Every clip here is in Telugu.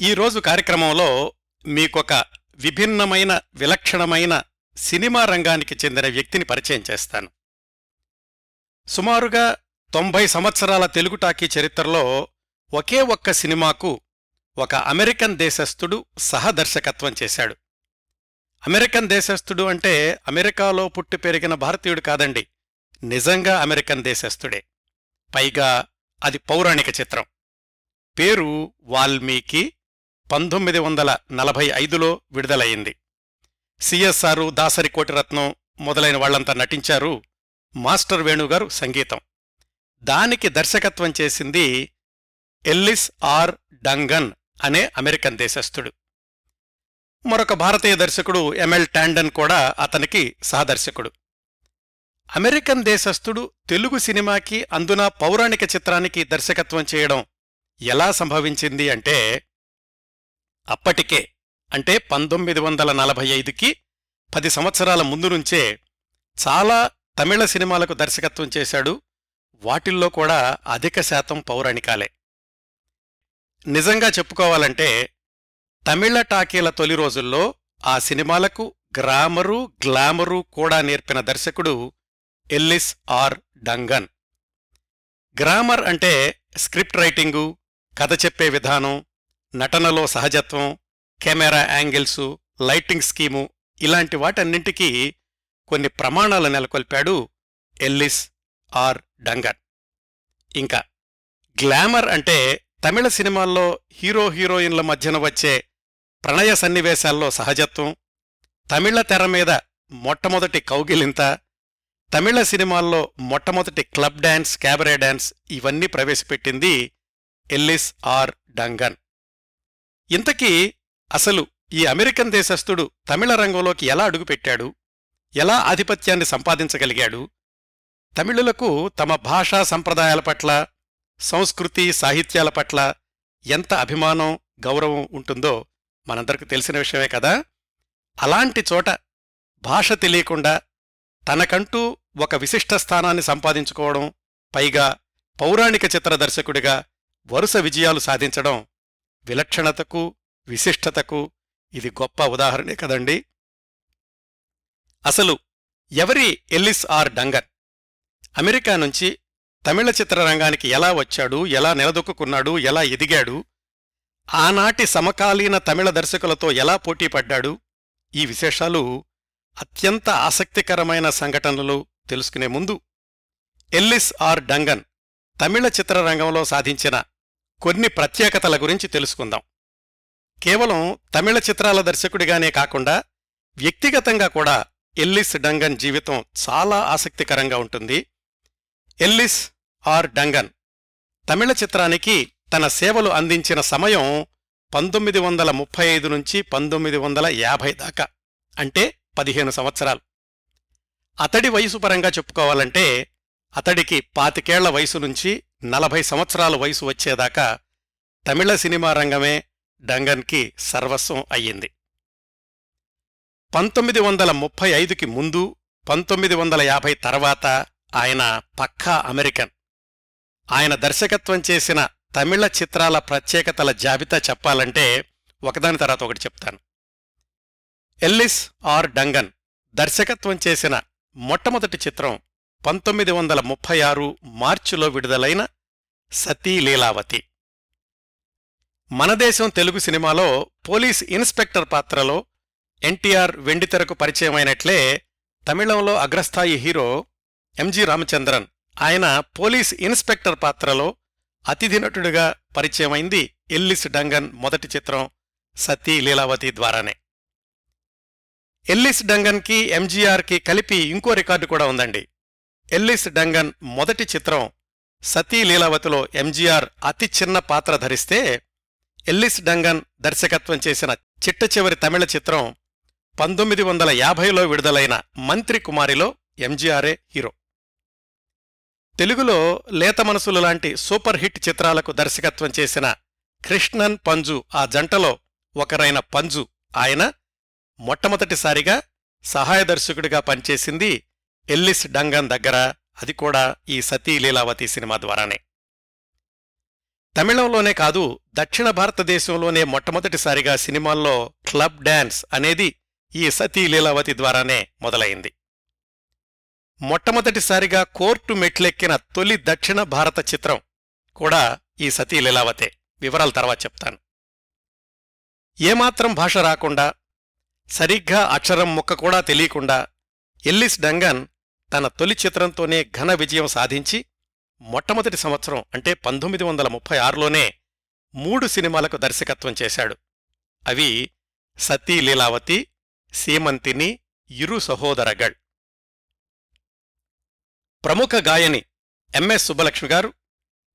ఈరోజు కార్యక్రమంలో మీకొక విభిన్నమైన విలక్షణమైన సినిమా రంగానికి చెందిన వ్యక్తిని పరిచయం చేస్తాను. సుమారుగా తొంభై సంవత్సరాల తెలుగు టాకీ చరిత్రలో ఒకే ఒక్క సినిమాకు ఒక అమెరికన్ దేశస్థుడు సహదర్శకత్వం చేశాడు. అమెరికన్ దేశస్థుడు అంటే అమెరికాలో పుట్టి పెరిగిన భారతీయుడు కాదండి నిజంగా అమెరికన్ దేశస్థుడే. పైగా అది పౌరాణిక చిత్రం. పేరు వాల్మీకి పంతొమ్మిది వందల నలభై ఐదులో విడుదలయ్యింది. సిఎస్ఆర్ దాసరి కోటిరత్నం మొదలైన వాళ్ళంతా నటించారు మాస్టర్ వేణుగారు సంగీతం. దానికి దర్శకత్వం చేసింది ఎల్లిస్ ఆర్ డంగన్ అనే అమెరికన్ దేశస్థుడు. మరొక భారతీయ దర్శకుడు ఎంఎల్ టాండన్ కూడా అతనికి సహదర్శకుడు. అమెరికన్ దేశస్థుడు తెలుగు సినిమాకి అందున పౌరాణిక చిత్రానికి దర్శకత్వం చేయడం ఎలా సంభవించింది అంటే అప్పటికే అంటే పంతొమ్మిది వందల నలభై ఐదుకి పది సంవత్సరాల ముందు నుంచే చాలా తమిళ సినిమాలకు దర్శకత్వం చేశాడు. వాటిల్లో కూడా అధిక శాతం పౌరాణికాలే. నిజంగా చెప్పుకోవాలంటే తమిళ టాకీల తొలి రోజుల్లో ఆ సినిమాలకు గ్రామరు గ్లామరు కూడా నేర్పిన దర్శకుడు ఎల్లిస్ ఆర్ డంగన్. గ్రామర్ అంటే స్క్రిప్ట్ రైటింగు కథ చెప్పే విధానం నటనలో సహజత్వం కెమెరా యాంగిల్సు లైటింగ్ స్కీము ఇలాంటి వాటన్నింటికీ కొన్ని ప్రమాణాలు నెలకొల్పాడు ఎల్లిస్ ఆర్ డంగన్ ఇంకా గ్లామర్ అంటే తమిళ సినిమాల్లో హీరో హీరోయిన్ల మధ్యన వచ్చే ప్రణయ సన్నివేశాల్లో సహజత్వం తమిళ తెర మీద మొట్టమొదటి కౌగిలింత తమిళ సినిమాల్లో మొట్టమొదటి క్లబ్ డాన్స్ క్యాబరే డాన్స్ ఇవన్నీ ప్రవేశపెట్టింది ఎల్లిస్ ఆర్ డంగన్. ఇంతకీ అసలు ఈ అమెరికన్ దేశస్థుడు తమిళ రంగంలోకి ఎలా అడుగుపెట్టాడు? ఎలా ఆధిపత్యాన్ని సంపాదించగలిగాడు? తమిళులకు తమ భాషా సంప్రదాయాల పట్ల సంస్కృతి సాహిత్యాల పట్ల ఎంత అభిమానం గౌరవం ఉంటుందో మనందరికి తెలిసిన విషయమే కదా? అలాంటి చోట భాష తెలియకుండా తనకంటూ ఒక విశిష్ట స్థానాన్ని సంపాదించుకోవడం పైగా పౌరాణిక చిత్ర దర్శకుడిగా వరుస విజయాలు సాధించడం విలక్షణతకు విశిష్టతకు ఇది గొప్ప ఉదాహరణే కదండి. అసలు ఎవరి ఎల్లిస్ ఆర్ డంగన్ అమెరికా నుంచి తమిళ చిత్రరంగానికి ఎలా వచ్చాడు ఎలా నిలదొక్కున్నాడు ఎలా ఎదిగాడు ఆనాటి సమకాలీన తమిళ దర్శకులతో ఎలా పోటీపడ్డాడు ఈ విశేషాలు అత్యంత ఆసక్తికరమైన సంఘటనలు తెలుసుకునే ముందు ఎల్లిస్ ఆర్ డంగన్ తమిళ చిత్రరంగంలో సాధించిన కొన్ని ప్రత్యేకతల గురించి తెలుసుకుందాం. కేవలం తమిళ చిత్రాల దర్శకుడిగానే కాకుండా వ్యక్తిగతంగా కూడా ఎల్లిస్ డంగన్ జీవితం చాలా ఆసక్తికరంగా ఉంటుంది. ఎల్లిస్ ఆర్ డంగన్ తమిళ చిత్రానికి తన సేవలు అందించిన సమయం పంతొమ్మిది వందల ముప్పై ఐదు నుంచి పంతొమ్మిది వందల యాభై దాకా అంటే పదిహేను సంవత్సరాలు. అతడి వయసు పరంగా చెప్పుకోవాలంటే అతడికి పాతికేళ్ళ వయసు నుంచి నలభై సంవత్సరాల వయసు వచ్చేదాకా తమిళ సినిమా రంగమే డంగన్కి సర్వస్వం అయ్యింది. పంతొమ్మిది వందల ముప్పై ఐదుకి ముందు పంతొమ్మిది వందల యాభై తర్వాత ఆయన పక్కా అమెరికన్. ఆయన దర్శకత్వం చేసిన తమిళ చిత్రాల ప్రత్యేకతల జాబితా చెప్పాలంటే ఒకదాని తర్వాత ఒకటి చెప్తాను. ఎల్లిస్ ఆర్ డంగన్ దర్శకత్వం చేసిన మొట్టమొదటి చిత్రం పంతొమ్మిది వందల ముప్పై ఆరు మార్చిలో విడుదలైన సతీ లీలావతి. మనదేశం తెలుగు సినిమాలో పోలీస్ ఇన్స్పెక్టర్ పాత్రలో ఎన్టీఆర్ వెండితెరకు పరిచయమైనట్లే తమిళంలో అగ్రస్థాయి హీరో ఎంజి రామచంద్రన్ ఆయన పోలీస్ ఇన్స్పెక్టర్ పాత్రలో అతిథి నటుడిగా పరిచయమైంది ఎల్లిస్ డంగన్ మొదటి చిత్రం సతీ లీలావతి ద్వారానే. ఎల్లిస్ డంగన్కి ఎంజీఆర్కి కలిపి ఇంకో రికార్డు కూడా ఉందండి. ఎల్లిస్ డంగన్ మొదటి చిత్రం సతీ లీలావతిలో ఎంజీఆర్ అతి చిన్న పాత్ర ధరిస్తే ఎల్లిస్ డంగన్ దర్శకత్వం చేసిన చిట్ట చివరి తమిళ చిత్రం పంతొమ్మిది వందల యాభైలో విడుదలైన మంత్రి కుమారిలో ఎంజీఆరే హీరో. తెలుగులో లేత మనసులు లాంటి సూపర్ హిట్ చిత్రాలకు దర్శకత్వం చేసిన కృష్ణన్ పంజు ఆ జంటలో ఒకరైన పంజు. ఆయన మొట్టమొదటిసారిగా సహాయ దర్శకుడిగా పనిచేసింది ఎల్లిస్ డంగన్ దగ్గర అది కూడా ఈ సతీ లీలావతి సినిమా ద్వారానే. తమిళంలోనే కాదు దక్షిణ భారతదేశంలోనే మొట్టమొదటిసారిగా సినిమాల్లో క్లబ్ డాన్స్ అనేది ఈ సతీ లీలావతి ద్వారానే మొదలైంది. మొట్టమొదటిసారిగా కోర్టు మెట్లెక్కిన తొలి దక్షిణ భారత చిత్రం కూడా ఈ సతీ లీలావతే. వివరాల తర్వాత చెప్తాను. ఏమాత్రం భాష రాకుండా సరిగ్గా అక్షరం ముక్క కూడా తెలియకుండా ఎల్లిస్ డంగన్ తన తొలి చిత్రంతోనే ఘన విజయం సాధించి మొట్టమొదటి సంవత్సరం అంటే పంతొమ్మిది వందల ముప్పై ఆరులోనే మూడు సినిమాలకు దర్శకత్వం చేశాడు. అవి సతీ లీలావతి సీమంతిని ఇరు సహోదరగళ్. ప్రముఖ గాయని ఎంఎస్ సుబ్బలక్ష్మి గారు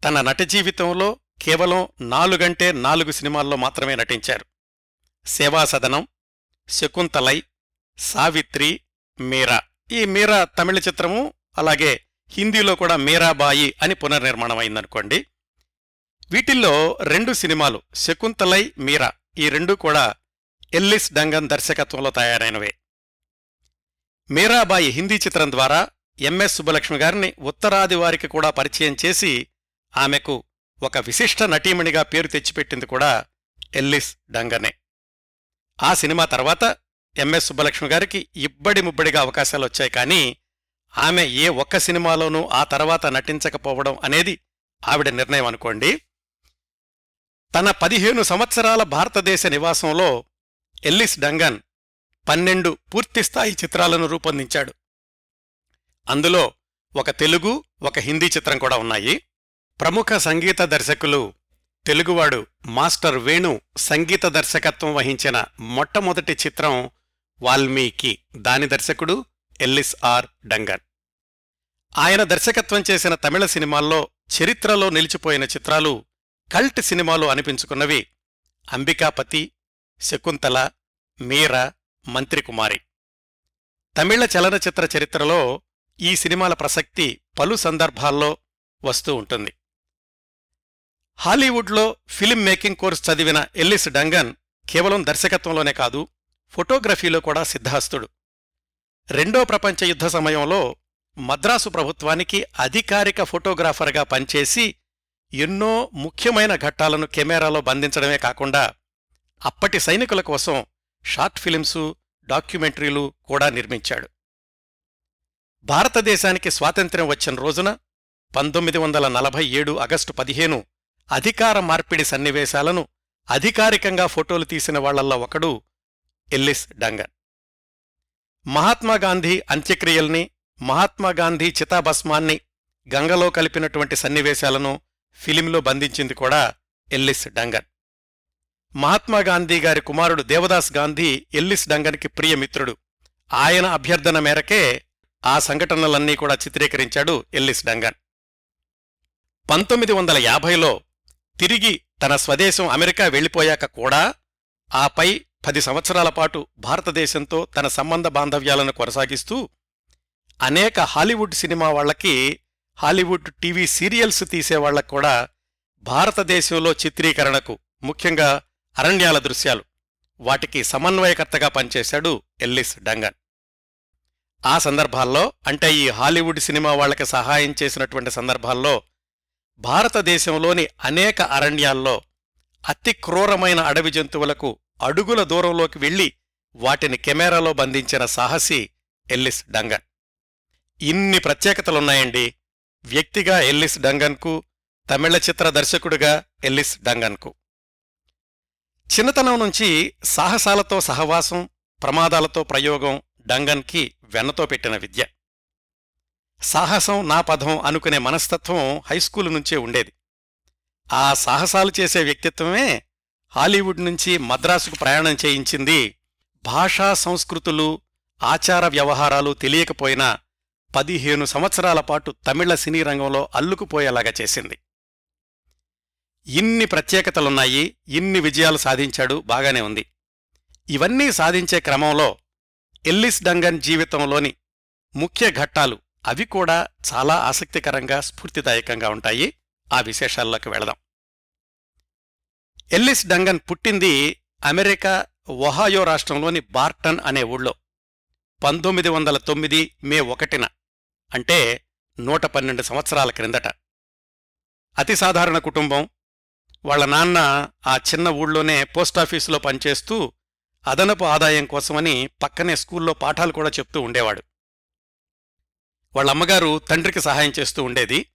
తన నట జీవితంలో కేవలం నాలుగంటే నాలుగు సినిమాల్లో మాత్రమే నటించారు. సేవాసదనం శకుంతలై సావిత్రి మీరా. ఈ మీరా తమిళ చిత్రము అలాగే హిందీలో కూడా మీరాబాయి అని పునర్నిర్మాణమైందనుకోండి. వీటిల్లో రెండు సినిమాలు శకుంతలై మీరా ఈ రెండు కూడా ఎల్లిస్ డంగన్ దర్శకత్వంలో తయారైనవే. మీరాబాయి హిందీ చిత్రం ద్వారా ఎంఎస్ సుబ్బలక్ష్మి గారిని ఉత్తరాది వారికి కూడా పరిచయం చేసి ఆమెకు ఒక విశిష్ట నటీమణిగా పేరు తెచ్చిపెట్టింది కూడా ఎల్లిస్ డంగనే. ఆ సినిమా తర్వాత ఎంఎస్ సుబ్బలక్ష్మి గారికి ఇబ్బడి ముబ్బడిగా అవకాశాలు వచ్చాయి. కానీ ఆమె ఏ ఒక్క సినిమాలోనూ ఆ తర్వాత నటించకపోవడం అనేది ఆవిడ నిర్ణయం అనుకోండి. తన పదిహేను సంవత్సరాల భారతదేశ నివాసంలో ఎల్లిస్ డంగన్ పన్నెండు పూర్తిస్థాయి చిత్రాలను రూపొందించాడు. అందులో ఒక తెలుగు ఒక హిందీ చిత్రం కూడా ఉన్నాయి. ప్రముఖ సంగీత దర్శకులు తెలుగువాడు మాస్టర్ వేణు సంగీత దర్శకత్వం వహించిన మొట్టమొదటి చిత్రం వాల్మీకి దాని దర్శకుడు ఎల్లిస్ ఆర్ డంగన్. ఆయన దర్శకత్వం చేసిన తమిళ సినిమాల్లో చరిత్రలో నిలిచిపోయిన చిత్రాలు కల్ట్ సినిమాలు అనిపించుకున్నవి అంబికాపతి శకుంతల మీర మంత్రికుమారి. తమిళ చలనచిత్ర చరిత్రలో ఈ సినిమాల ప్రసక్తి పలు సందర్భాల్లో వస్తూ ఉంటుంది. హాలీవుడ్లో ఫిలిం మేకింగ్ కోర్స్ చదివిన ఎల్లిస్ డంగన్ కేవలం దర్శకత్వంలోనే కాదు ఫోటోగ్రఫీలో కూడా సిద్ధాస్తుడు రెండో ప్రపంచ యుద్ధ సమయంలో మద్రాసు ప్రభుత్వానికి అధికారిక ఫోటోగ్రాఫర్గా పనిచేసి ఎన్నో ముఖ్యమైన ఘట్టాలను కెమెరాలో బంధించడమే కాకుండా అప్పటి సైనికుల కోసం షార్ట్ ఫిలిమ్సు డాక్యుమెంటరీలు కూడా నిర్మించాడు. భారతదేశానికి స్వాతంత్ర్యం వచ్చిన రోజున పంతొమ్మిది వందల నలభై ఏడు ఆగస్టు పదిహేను అధికార మార్పిడి సన్నివేశాలను అధికారికంగా ఫోటోలు తీసిన వాళ్ళల్లో ఒకడు ఎల్లిస్ డంగన్ మహాత్మాగాంధీ అంత్యక్రియల్ని మహాత్మాగాంధీ చితాభస్మాన్ని గంగలో కలిపినటువంటి సన్నివేశాలను ఫిలింలో బంధించింది కూడా ఎల్లిస్ డంగన్ మహాత్మాగాంధీ గారి కుమారుడు దేవదాస్ గాంధీ ఎల్లిస్ డంగన్కి ప్రియమిత్రుడు. ఆయన అభ్యర్థన మేరకే ఆ సంఘటనలన్నీ కూడా చిత్రీకరించాడు ఎల్లిస్ డంగన్ పంతొమ్మిది వందల యాభైలో తిరిగి తన స్వదేశం అమెరికా వెళ్ళిపోయాక కూడా ఆపై పది సంవత్సరాల పాటు భారతదేశంతో తన సంబంధ బాంధవ్యాలను కొనసాగిస్తూ అనేక హాలీవుడ్ సినిమా వాళ్ళకి హాలీవుడ్ టీవీ సీరియల్స్ తీసేవాళ్ళకు కూడా భారతదేశంలో చిత్రీకరణకు ముఖ్యంగా అరణ్యాల దృశ్యాలు వాటికి సమన్వయకర్తగా పనిచేశాడు ఎల్లిస్ డంగన్. ఆ సందర్భాల్లో అంటే ఈ హాలీవుడ్ సినిమా వాళ్ళకి సహాయం చేసినటువంటి సందర్భాల్లో భారతదేశంలోని అనేక అరణ్యాల్లో అతి క్రూరమైన అడవి జంతువులకు అడుగుల దూరంలోకి వెళ్ళి వాటిని కెమెరాలో బంధించిన సాహసి ఎల్లిస్ డంగన్. ఇన్ని ప్రత్యేకతలున్నాయండి. వ్యక్తిగా ఎల్లిస్ డంగన్కు తమిళ చిత్ర దర్శకుడిగా ఎల్లిస్ డంగన్కు. చిన్నతనం నుంచి సాహసాలతో సహవాసం ప్రమాదాలతో ప్రయోగం డంగన్కి వెన్నతో పెట్టిన విద్య. సాహసం నా పదం అనుకునే మనస్తత్వం హైస్కూలు నుంచే ఉండేది. ఆ సాహసాలు చేసే వ్యక్తిత్వమే హాలీవుడ్ నుంచి మద్రాసుకు ప్రయాణం చేయించింది. భాషా సంస్కృతులు ఆచార వ్యవహారాలు తెలియకపోయినా పదిహేను సంవత్సరాల పాటు తమిళ సినీ రంగంలో అల్లుకుపోయేలాగా చేసింది. ఇన్ని ప్రత్యేకతలున్నాయి ఇన్ని విజయాలు సాధించాడు బాగానే ఉంది. ఇవన్నీ సాధించే క్రమంలో ఎల్లిస్ డంగన్ జీవితంలోని ముఖ్య ఘట్టాలు అవి కూడా చాలా ఆసక్తికరంగా స్ఫూర్తిదాయకంగా ఉంటాయి. ఆ విశేషాల్లోకి వెళదాం. ఎల్లిస్ డంగన్ పుట్టింది అమెరికా ఒహాయో రాష్ట్రంలోని బార్టన్ అనే ఊళ్ళో. పంతొమ్మిది వందల తొమ్మిది మే ఒకటిన అంటే నూట పన్నెండు సంవత్సరాల క్రిందట. అతి సాధారణ కుటుంబం. వాళ్ళ నాన్న ఆ చిన్న ఊళ్ళోనే పోస్టాఫీసులో పనిచేస్తూ అదనపు ఆదాయం కోసమని పక్కనే స్కూల్లో పాఠాలు కూడా చెప్తూ ఉండేవాడు. వాళ్ళ అమ్మగారు తండ్రికి సహాయం చేస్తూ ఉండేది.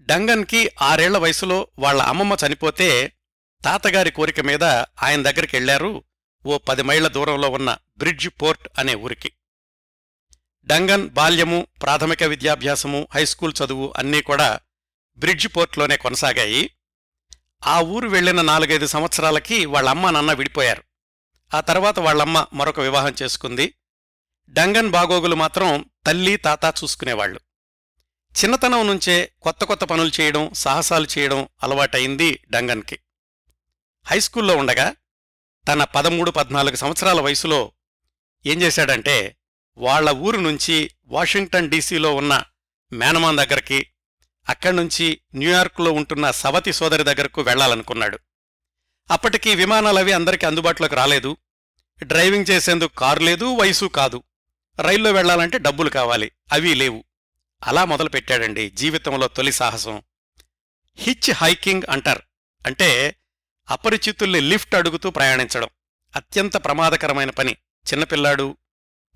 డంగన్కి ఆరేళ్ళ వయసులో వాళ్ళ అమ్మమ్మ చనిపోతే తాతగారి కోరిక మీద ఆయన దగ్గరికి వెళ్ళారు ఓ పది మైళ్ళ దూరంలో ఉన్న బ్రిడ్జ్ పోర్ట్ అనే ఊరికి. డంగన్ బాల్యము ప్రాథమిక విద్యాభ్యాసము హైస్కూల్ చదువు అన్నీ కూడా బ్రిడ్జ్ పోర్ట్లోనే కొనసాగాయి. ఆ ఊరు వెళ్ళిన నాలుగైదు సంవత్సరాలకి వాళ్ళమ్మ నాన్న విడిపోయారు. ఆ తర్వాత వాళ్ళమ్మ మరొక వివాహం చేసుకుంది. డంగన్ బాగోగులు మాత్రం తల్లి తాత చూసుకునేవాళ్ళు చిన్నతనం నుంచే కొత్త కొత్త పనులు చేయడం సాహసాలు చేయడం అలవాటైంది డంగన్కి. హైస్కూల్లో ఉండగా తన పదమూడు పద్నాలుగు సంవత్సరాల వయసులో ఏం చేశాడంటే వాళ్ళ ఊరు నుంచి వాషింగ్టన్ డీసీలో ఉన్న మేనమాన్ దగ్గరికి అక్కడ్నుంచి న్యూయార్క్లో ఉంటున్న సవతి సోదరి దగ్గరకు వెళ్ళాలనుకున్నాడు అప్పటికి విమానాలవి అందరికీ అందుబాటులోకి రాలేదు. డ్రైవింగ్ చేసేందుకు కారు లేదు వయసు కాదు. రైల్లో వెళ్ళాలంటే డబ్బులు కావాలి అవి లేవు. అలా మొదలుపెట్టాడండి జీవితంలో తొలి సాహసం. హిచ్ హైకింగ్ అంటారు. అంటే అపరిచితుల్ని లిఫ్ట్ అడుగుతూ ప్రయాణించడం అత్యంత ప్రమాదకరమైన పని. చిన్నపిల్లాడు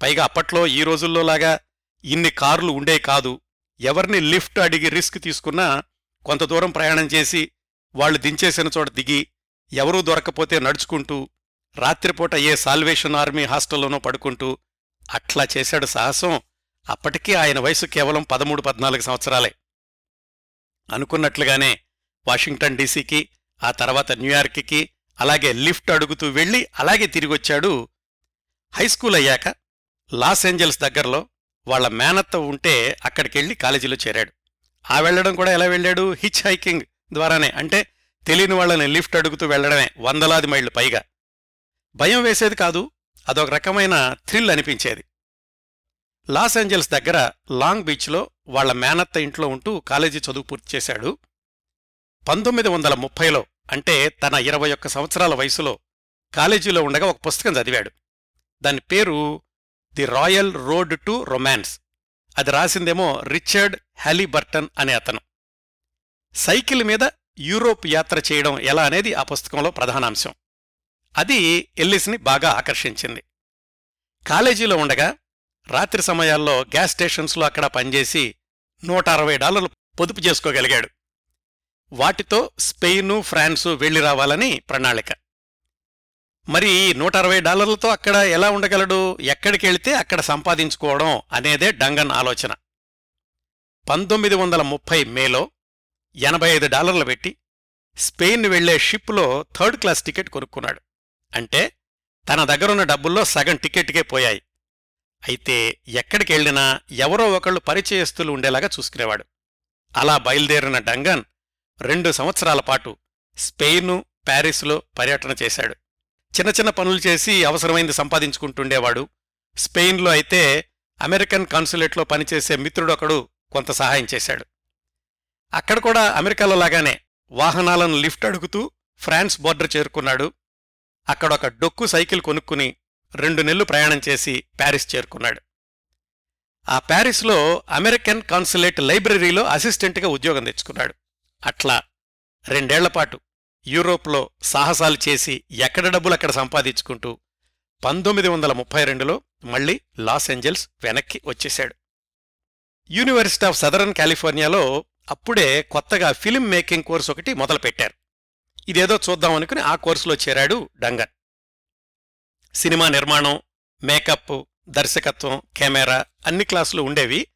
పైగా అప్పట్లో ఈ రోజుల్లోలాగా ఇన్ని కార్లు ఉండే కాదు. ఎవరిని లిఫ్ట్ అడిగి రిస్క్ తీసుకున్నా కొంత దూరం ప్రయాణం చేసి వాళ్ళు దించేసిన చోట దిగి ఎవరూ దొరకపోతే నడుచుకుంటూ రాత్రిపూట ఏ సాల్వేషన్ ఆర్మీ హాస్టల్లోనో పడుకుంటూ అట్లా చేశాడు సాహసం అప్పటికీ ఆయన వయసు కేవలం పదమూడు పద్నాలుగు సంవత్సరాలే. అనుకున్నట్లుగానే వాషింగ్టన్ డీసీకి ఆ తర్వాత న్యూయార్క్కి అలాగే లిఫ్ట్ అడుగుతూ వెళ్ళి అలాగే తిరిగొచ్చాడు. హైస్కూల్ అయ్యాక లాస్ ఏంజల్స్ దగ్గరలో వాళ్ళ మేనత్త ఉంటే అక్కడికెళ్ళి కాలేజీలో చేరాడు. ఆ వెళ్ళడం కూడా ఎలా వెళ్ళాడు? హిచ్ హైకింగ్ ద్వారానే. అంటే తెలియని వాళ్ళని లిఫ్ట్ అడుగుతూ వెళ్ళడమే వందలాది మైళ్ళు పైగా. భయం వేసేది కాదు అదొక రకమైన థ్రిల్ అనిపించేది. లాస్ ఏంజల్స్ దగ్గర లాంగ్ బీచ్లో వాళ్ళ మేనత్త ఇంట్లో ఉంటూ కాలేజీ చదువు పూర్తి చేశాడు. పంతొమ్మిది వందల ముప్పైలో అంటే తన ఇరవై ఒక్క సంవత్సరాల వయసులో కాలేజీలో ఉండగా ఒక పుస్తకం చదివాడు. దాని పేరు the Royal Road to Romance. అది రాసిందేమో రిచర్డ్ హ్యాలీబర్టన్ అనే అతను. సైకిల్ మీద యూరోప్ యాత్ర చేయడం ఎలా అనేది ఆ పుస్తకంలో ప్రధానాంశం. అది ఎల్లిస్ని బాగా ఆకర్షించింది. కాలేజీలో ఉండగా రాత్రి సమయాల్లో గ్యాస్ స్టేషన్స్లో అక్కడ పనిచేసి నూట అరవై డాలర్లు పొదుపు చేసుకోగలిగాడు. వాటితో స్పెయిను ఫ్రాన్సు వెళ్ళి రావాలని ప్రణాళిక. మరి నూట అరవై డాలర్లతో అక్కడ ఎలా ఉండగలడు? ఎక్కడికెళితే అక్కడ సంపాదించుకోవడం అనేదే డంగన్ ఆలోచన. పంతొమ్మిది వందల ముప్పై మేలో ఎనభై ఐదు డాలర్లు పెట్టి స్పెయిన్ వెళ్ళే షిప్లో థర్డ్ క్లాస్ టికెట్ కొనుక్కున్నాడు. అంటే తన దగ్గరున్న డబ్బుల్లో సగం టికెట్కే పోయాయి. అయితే ఎక్కడికెళ్ళినా ఎవరో ఒకళ్ళు పరిచయస్తులు ఉండేలాగా చూసుకునేవాడు. అలా బయలుదేరిన డంగన్ రెండు సంవత్సరాల పాటు స్పెయిను ప్యారిస్లో పర్యటన చేశాడు. చిన్న చిన్న పనులు చేసి అవసరమైంది సంపాదించుకుంటుండేవాడు. స్పెయిన్లో అయితే అమెరికన్ కాన్సులేట్లో పనిచేసే మిత్రుడొకడు కొంత సహాయం చేశాడు. అక్కడ కూడా అమెరికాలో లాగానే వాహనాలను లిఫ్ట్ అడుగుతూ ఫ్రాన్స్ బోర్డర్ చేరుకున్నాడు. అక్కడొక డొక్కు సైకిల్ కొనుక్కుని రెండు నెలలు ప్రయాణం చేసి ప్యారిస్ చేరుకున్నాడు. ఆ ప్యారిస్లో అమెరికన్ కాన్సులేట్ లైబ్రరీలో అసిస్టెంట్గా ఉద్యోగం తెచ్చుకున్నాడు. అట్లా రెండేళ్ళపాటు యూరోప్లో సాహసాలు చేసి ఎక్కడ డబ్బులు అక్కడ సంపాదించుకుంటూ పంతొమ్మిది వందల ముప్పై రెండులో మళ్ళీ లాస్ ఏంజల్స్ వెనక్కి వచ్చేశాడు. యూనివర్సిటీ ఆఫ్ సదరన్ కాలిఫోర్నియాలో అప్పుడే కొత్తగా ఫిల్మ్ మేకింగ్ కోర్స్ ఒకటి మొదలుపెట్టారు. ఇదేదో చూద్దామనుకుని ఆ కోర్సులో చేరాడు డంగన్ సినిమా నిర్మాణం మేకప్ దర్శకత్వం కెమెరా అన్ని క్లాసులు ఉండేవి.